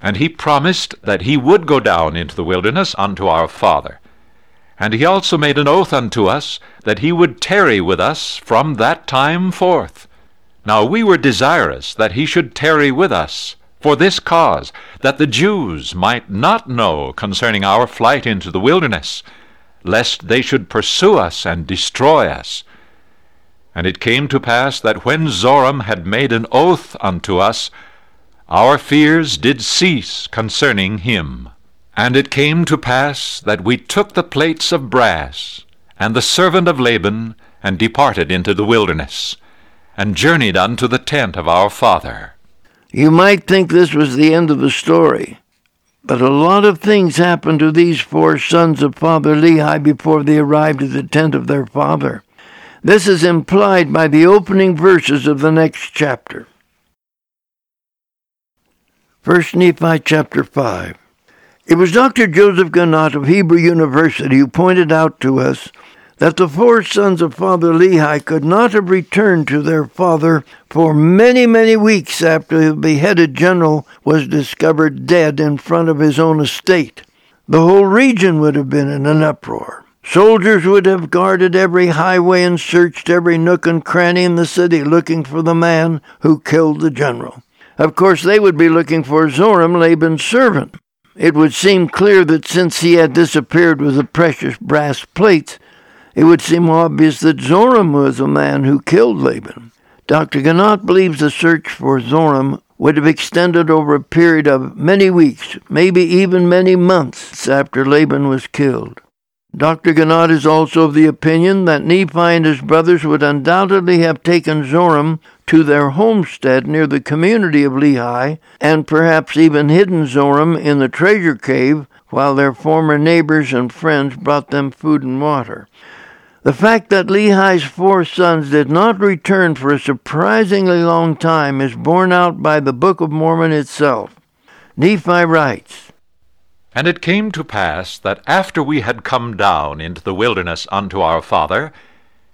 And he promised that he would go down into the wilderness unto our father. And he also made an oath unto us that he would tarry with us from that time forth. Now we were desirous that he should tarry with us, for this cause, that the Jews might not know concerning our flight into the wilderness, lest they should pursue us and destroy us. And it came to pass that when Zoram had made an oath unto us, our fears did cease concerning him. And it came to pass that we took the plates of brass, and the servant of Laban, and departed into the wilderness. and journeyed unto the tent of our father. You might think this was the end of the story, but a lot of things happened to these four sons of Father Lehi before they arrived at the tent of their father. This is implied by the opening verses of the next chapter. 1 Nephi chapter 5. It was Dr. Joseph Gonat of Hebrew University who pointed out to us that the four sons of Father Lehi could not have returned to their father for many, many weeks after the beheaded general was discovered dead in front of his own estate. The whole region would have been in an uproar. Soldiers would have guarded every highway and searched every nook and cranny in the city looking for the man who killed the general. Of course, they would be looking for Zoram, Laban's servant. It would seem clear that since he had disappeared with the precious brass plates, it would seem obvious that Zoram was the man who killed Laban. Dr. Gonat believes the search for Zoram would have extended over a period of many weeks, maybe even many months after Laban was killed. Dr. Gonat is also of the opinion that Nephi and his brothers would undoubtedly have taken Zoram to their homestead near the community of Lehi, and perhaps even hidden Zoram in the treasure cave while their former neighbors and friends brought them food and water. The fact that Lehi's four sons did not return for a surprisingly long time is borne out by the Book of Mormon itself. Nephi writes, And it came to pass that after we had come down into the wilderness unto our father,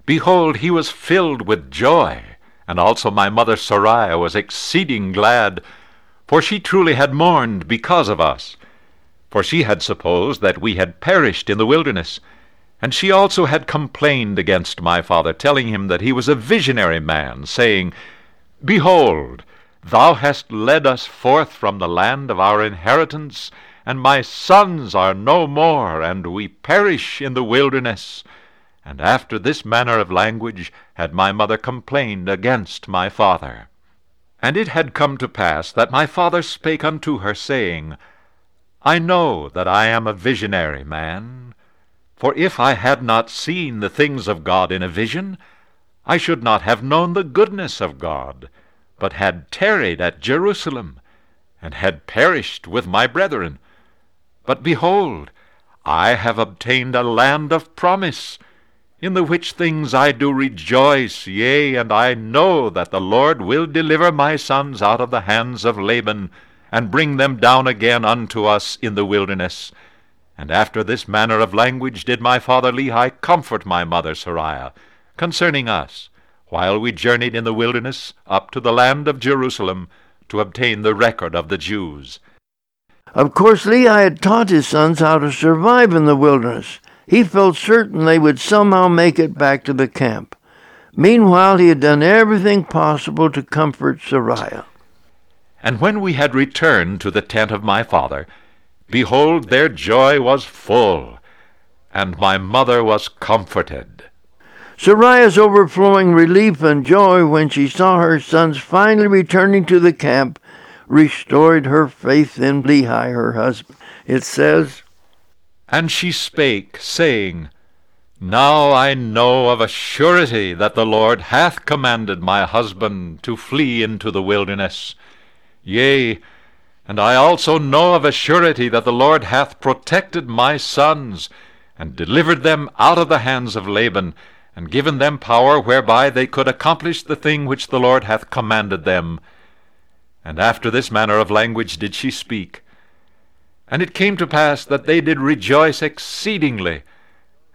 behold, he was filled with joy, and also my mother Sariah was exceeding glad, for she truly had mourned because of us. For she had supposed that we had perished in the wilderness. And she also had complained against my father, telling him that he was a visionary man, saying, Behold, thou hast led us forth from the land of our inheritance, and my sons are no more, and we perish in the wilderness. And after this manner of language had my mother complained against my father. And it had come to pass that my father spake unto her, saying, I know that I am a visionary man, for if I had not seen the things of God in a vision, I should not have known the goodness of God, but had tarried at Jerusalem, and had perished with my brethren. But behold, I have obtained a land of promise, in the which things I do rejoice, yea, and I know that the Lord will deliver my sons out of the hands of Laban, and bring them down again unto us in the wilderness. And after this manner of language did my father Lehi comfort my mother Sariah concerning us, while we journeyed in the wilderness up to the land of Jerusalem to obtain the record of the Jews. Of course, Lehi had taught his sons how to survive in the wilderness. He felt certain they would somehow make it back to the camp. Meanwhile, he had done everything possible to comfort Sariah. And when we had returned to the tent of my father, Behold, their joy was full, and my mother was comforted. Sariah's overflowing relief and joy when she saw her sons finally returning to the camp restored her faith in Lehi, her husband. It says, And she spake, saying, Now I know of a surety that the Lord hath commanded my husband to flee into the wilderness. Yea, and I also know of a surety that the Lord hath protected my sons, and delivered them out of the hands of Laban, and given them power whereby they could accomplish the thing which the Lord hath commanded them. And after this manner of language did she speak. And it came to pass that they did rejoice exceedingly,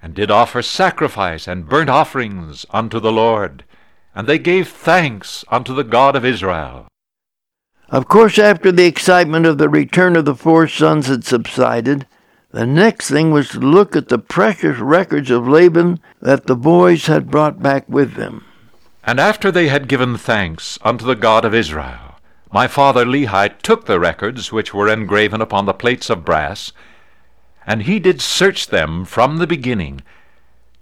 and did offer sacrifice and burnt offerings unto the Lord, and they gave thanks unto the God of Israel. Of course, after the excitement of the return of the four sons had subsided, the next thing was to look at the precious records of Laban that the boys had brought back with them. And after they had given thanks unto the God of Israel, my father Lehi took the records which were engraven upon the plates of brass, and he did search them from the beginning,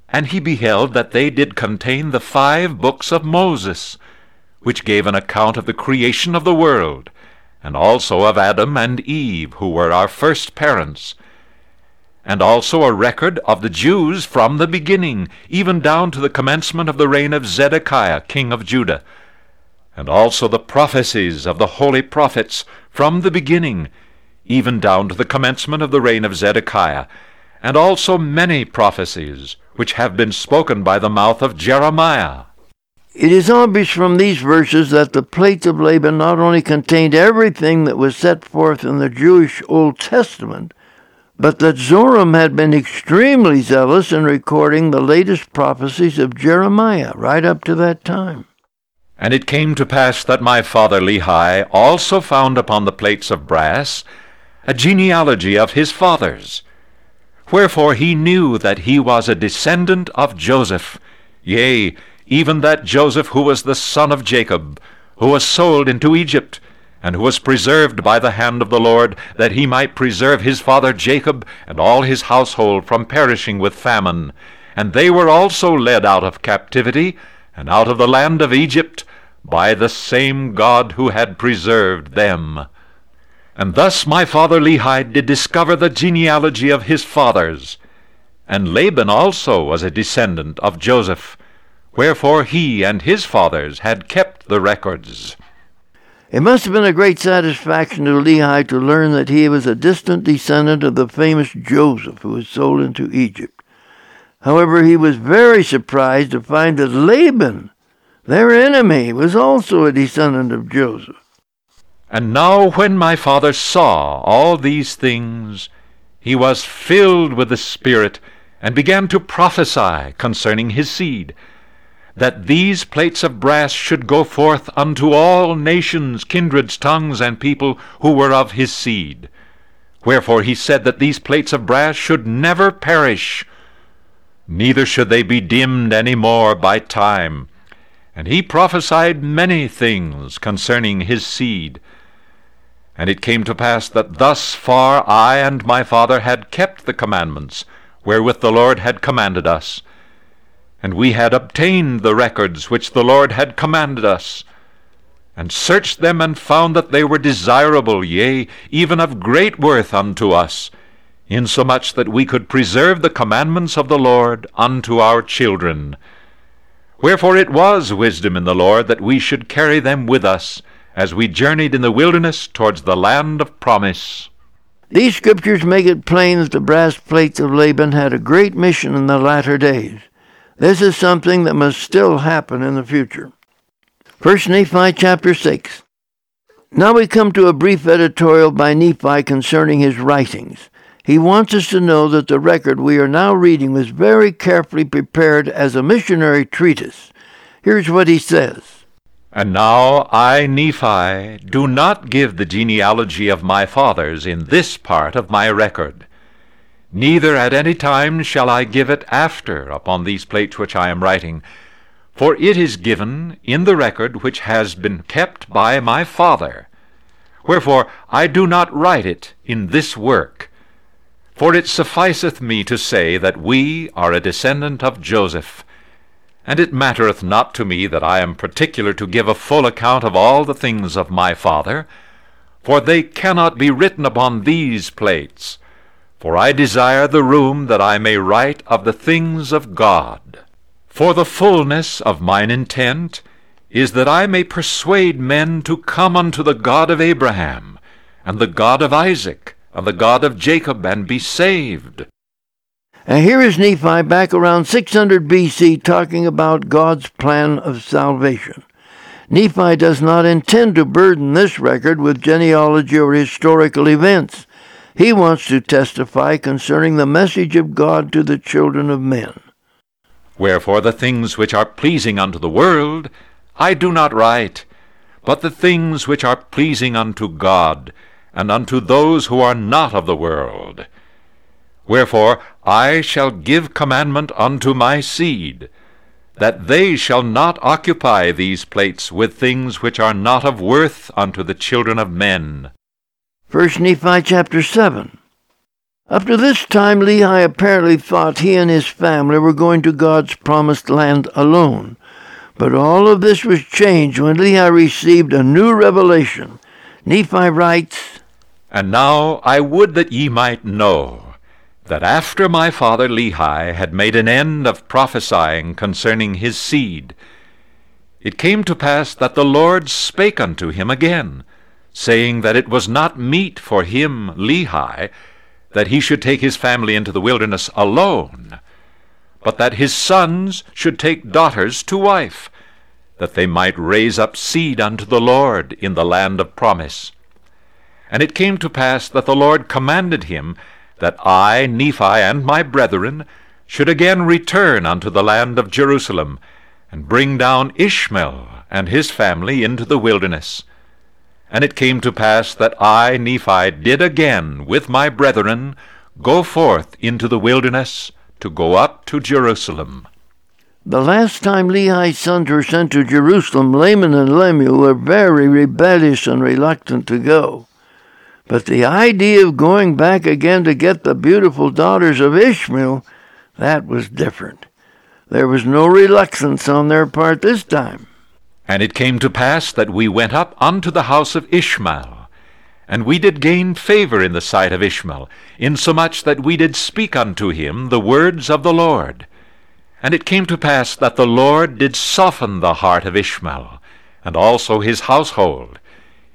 and he beheld that they did contain the five books of Moses, which gave an account of the creation of the world, and also of Adam and Eve, who were our first parents. and also a record of the Jews from the beginning, even down to the commencement of the reign of Zedekiah, king of Judah, and also the prophecies of the holy prophets from the beginning, even down to the commencement of the reign of Zedekiah, and also many prophecies which have been spoken by the mouth of Jeremiah. It is obvious from these verses that the plates of Laban not only contained everything that was set forth in the Jewish Old Testament, but that Zoram had been extremely zealous in recording the latest prophecies of Jeremiah right up to that time. And it came to pass that my father Lehi also found upon the plates of brass a genealogy of his fathers. Wherefore he knew that he was a descendant of Joseph, yea, even that Joseph who was the son of Jacob, who was sold into Egypt, and who was preserved by the hand of the Lord, that he might preserve his father Jacob and all his household from perishing with famine. And they were also led out of captivity, and out of the land of Egypt, by the same God who had preserved them. And thus my father Lehi did discover the genealogy of his fathers. And Laban also was a descendant of Joseph, wherefore he and his fathers had kept the records. It must have been a great satisfaction to Lehi to learn that he was a distant descendant of the famous Joseph who was sold into Egypt. However, he was very surprised to find that Laban, their enemy, was also a descendant of Joseph. And now when my father saw all these things, he was filled with the Spirit, and began to prophesy concerning his seed that these plates of brass should go forth unto all nations, kindreds, tongues, and people who were of his seed. Wherefore he said that these plates of brass should never perish, neither should they be dimmed any more by time. And he prophesied many things concerning his seed. And it came to pass that thus far I and my father had kept the commandments wherewith the Lord had commanded us and we had obtained the records which the Lord had commanded us, and searched them and found that they were desirable, yea, even of great worth unto us, insomuch that we could preserve the commandments of the Lord unto our children. Wherefore it was wisdom in the Lord that we should carry them with us, as we journeyed in the wilderness towards the land of promise. These scriptures make it plain that the brass plates of Laban had a great mission in the latter days. This is something that must still happen in the future. First Nephi chapter 6. Now we come to a brief editorial by Nephi concerning his writings. He wants us to know that the record we are now reading was very carefully prepared as a missionary treatise. Here's what he says. And now I, Nephi, do not give the genealogy of my fathers in this part of my record neither at any time shall I give it after upon these plates which I am writing. For it is given in the record which has been kept by my Father. Wherefore I do not write it in this work. For it sufficeth me to say that we are a descendant of Joseph. And it mattereth not to me that I am particular to give a full account of all the things of my father, for they cannot be written upon these plates. For I desire the room that I may write of the things of God. For the fullness of mine intent is that I may persuade men to come unto the God of Abraham, and the God of Isaac, and the God of Jacob, and be saved. And here is Nephi back around 600 BC talking about God's plan of salvation. Nephi does not intend to burden this record with genealogy or historical events. He wants to testify concerning the message of God to the children of men. Wherefore the things which are pleasing unto the world I do not write, but the things which are pleasing unto God, and unto those who are not of the world. Wherefore I shall give commandment unto my seed, that they shall not occupy these plates with things which are not of worth unto the children of men. First Nephi chapter 7. Up to this time, Lehi apparently thought he and his family were going to God's promised land alone. But all of this was changed when Lehi received a new revelation. Nephi writes, And now I would that ye might know that after my father Lehi had made an end of prophesying concerning his seed, it came to pass that the Lord spake unto him again, saying that it was not meet for him, Lehi, that he should take his family into the wilderness alone, but that his sons should take daughters to wife, that they might raise up seed unto the Lord in the land of promise. And it came to pass that the Lord commanded him that I, Nephi, and my brethren should again return unto the land of Jerusalem, and bring down Ishmael and his family into the wilderness. And it came to pass that I, Nephi, did again with my brethren go forth into the wilderness to go up to Jerusalem. The last time Lehi's sons were sent to Jerusalem, Laman and Lemuel were very rebellious and reluctant to go. But the idea of going back again to get the beautiful daughters of Ishmael, that was different. There was no reluctance on their part this time. And it came to pass that we went up unto the house of Ishmael, and we did gain favor in the sight of Ishmael, insomuch that we did speak unto him the words of the Lord. And it came to pass that the Lord did soften the heart of Ishmael, and also his household,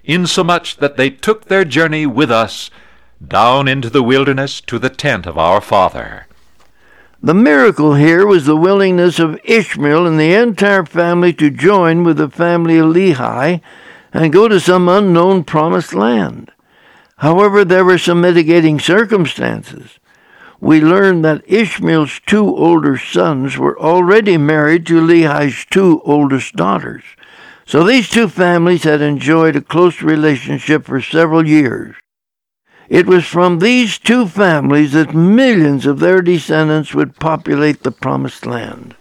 insomuch that they took their journey with us down into the wilderness to the tent of our father. The miracle here was the willingness of Ishmael and the entire family to join with the family of Lehi and go to some unknown promised land. However, there were some mitigating circumstances. We learn that Ishmael's two older sons were already married to Lehi's two oldest daughters. So these two families had enjoyed a close relationship for several years. It was from these two families that millions of their descendants would populate the promised land.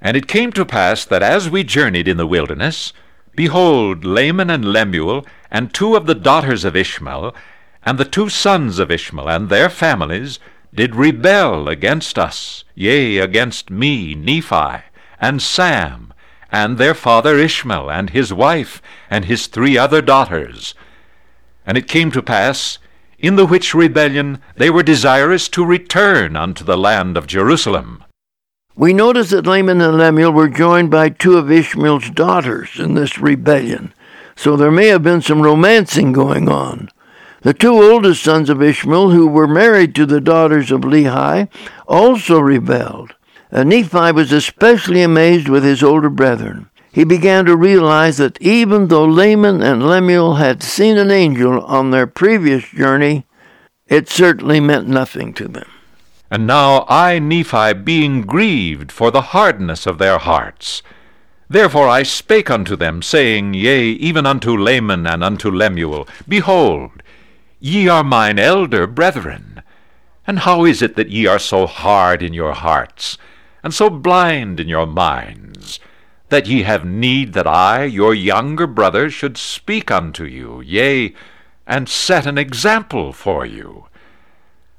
And it came to pass that as we journeyed in the wilderness, behold, Laman and Lemuel, and two of the daughters of Ishmael, and the two sons of Ishmael, and their families, did rebel against us, yea, against me, Nephi, and Sam, and their father Ishmael, and his wife, and his three other daughters. And it came to pass, in the which rebellion they were desirous to return unto the land of Jerusalem. We notice that Laman and Lemuel were joined by two of Ishmael's daughters in this rebellion, so there may have been some romancing going on. The two oldest sons of Ishmael, who were married to the daughters of Lehi, also rebelled. And Nephi was especially amazed with his older brethren. He began to realize that even though Laman and Lemuel had seen an angel on their previous journey, it certainly meant nothing to them. And now I, Nephi, being grieved for the hardness of their hearts, therefore I spake unto them, saying, Yea, even unto Laman and unto Lemuel, Behold, ye are mine elder brethren. And how is it that ye are so hard in your hearts, and so blind in your minds, that ye have need that I, your younger brother, should speak unto you, yea, and set an example for you?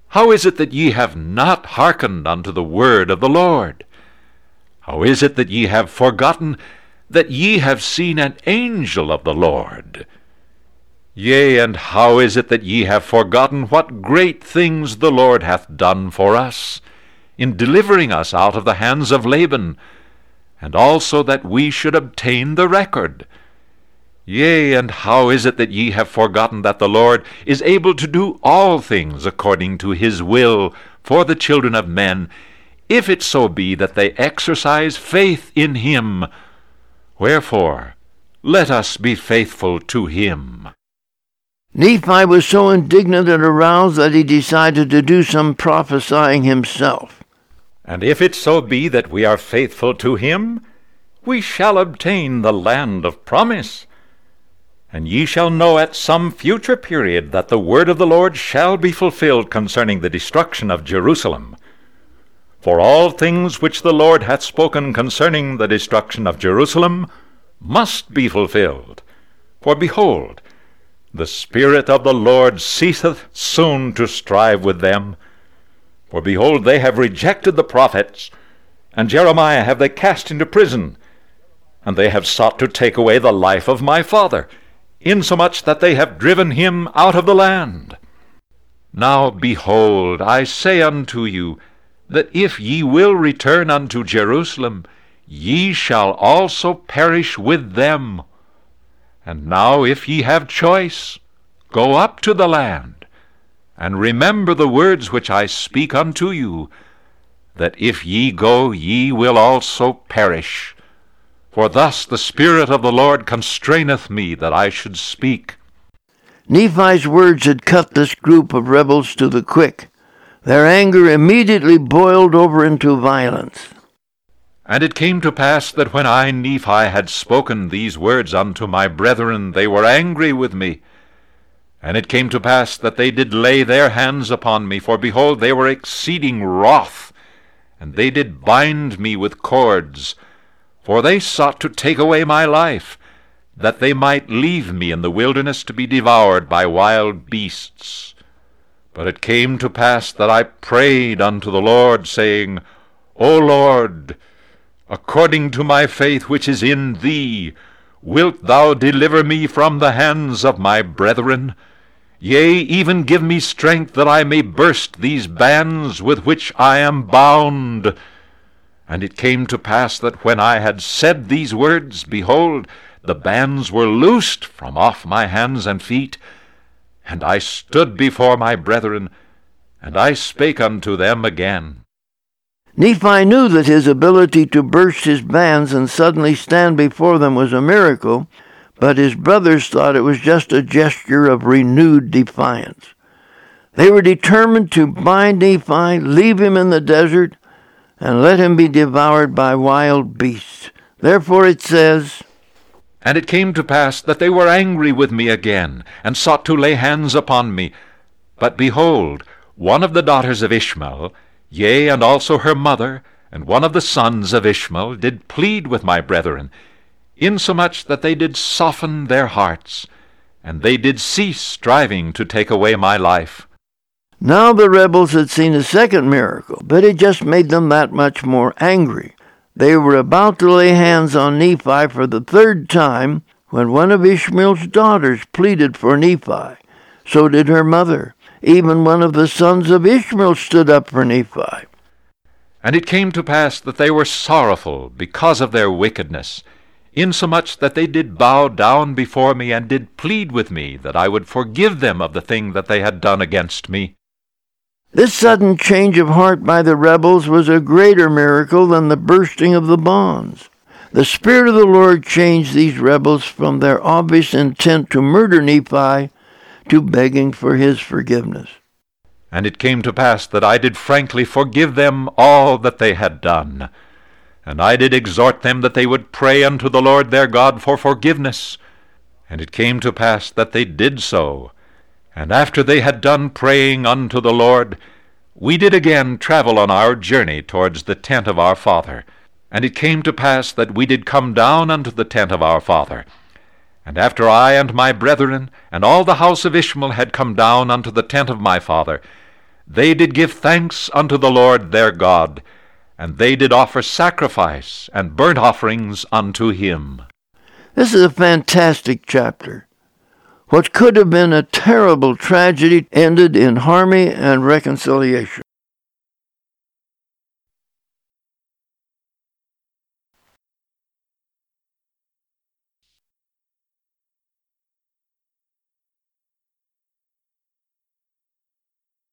How is it that ye have not hearkened unto the word of the Lord? How is it that ye have forgotten that ye have seen an angel of the Lord? Yea, and how is it that ye have forgotten what great things the Lord hath done for us, in delivering us out of the hands of Laban, and also that we should obtain the record? Yea, and how is it that ye have forgotten that the Lord is able to do all things according to his will for the children of men, if it so be that they exercise faith in him? Wherefore, let us be faithful to him. Nephi was so indignant and aroused that he decided to do some prophesying himself. And if it so be that we are faithful to him, we shall obtain the land of promise. And ye shall know at some future period that the word of the Lord shall be fulfilled concerning the destruction of Jerusalem. For all things which the Lord hath spoken concerning the destruction of Jerusalem must be fulfilled. For behold, the Spirit of the Lord ceaseth soon to strive with them. For behold, they have rejected the prophets, and Jeremiah have they cast into prison, and they have sought to take away the life of my father, insomuch that they have driven him out of the land. Now behold, I say unto you, that if ye will return unto Jerusalem, ye shall also perish with them. And now, if ye have choice, go up to the land, and remember the words which I speak unto you, that if ye go, ye will also perish. For thus the Spirit of the Lord constraineth me that I should speak. Nephi's words had cut this group of rebels to the quick. Their anger immediately boiled over into violence. And it came to pass that when I, Nephi, had spoken these words unto my brethren, they were angry with me. And it came to pass that they did lay their hands upon me, for behold, they were exceeding wroth, and they did bind me with cords, for they sought to take away my life, that they might leave me in the wilderness to be devoured by wild beasts. But it came to pass that I prayed unto the Lord, saying, O Lord, according to my faith which is in thee, wilt thou deliver me from the hands of my brethren? Yea, even give me strength that I may burst these bands with which I am bound. And it came to pass that when I had said these words, behold, the bands were loosed from off my hands and feet, and I stood before my brethren, and I spake unto them again. Nephi knew that his ability to burst his bands and suddenly stand before them was a miracle, but his brothers thought it was just a gesture of renewed defiance. They were determined to bind Nephi, leave him in the desert, and let him be devoured by wild beasts. Therefore it says, And it came to pass that they were angry with me again, and sought to lay hands upon me. But behold, one of the daughters of Ishmael, Yea, and also her mother, and one of the sons of Ishmael, did plead with my brethren, insomuch that they did soften their hearts, and they did cease striving to take away my life. Now the rebels had seen a second miracle, but it just made them that much more angry. They were about to lay hands on Nephi for the third time when one of Ishmael's daughters pleaded for Nephi. So did her mother. Even one of the sons of Ishmael stood up for Nephi. And it came to pass that they were sorrowful because of their wickedness, insomuch that they did bow down before me and did plead with me that I would forgive them of the thing that they had done against me. This sudden change of heart by the rebels was a greater miracle than the bursting of the bonds. The Spirit of the Lord changed these rebels from their obvious intent to murder Nephi to begging for his forgiveness. And it came to pass that I did frankly forgive them all that they had done. And I did exhort them that they would pray unto the Lord their God for forgiveness. And it came to pass that they did so. And after they had done praying unto the Lord, we did again travel on our journey towards the tent of our father. And it came to pass that we did come down unto the tent of our father. And after I and my brethren and all the house of Ishmael had come down unto the tent of my father, they did give thanks unto the Lord their God, and they did offer sacrifice and burnt offerings unto him. This is a fantastic chapter. What could have been a terrible tragedy ended in harmony and reconciliation.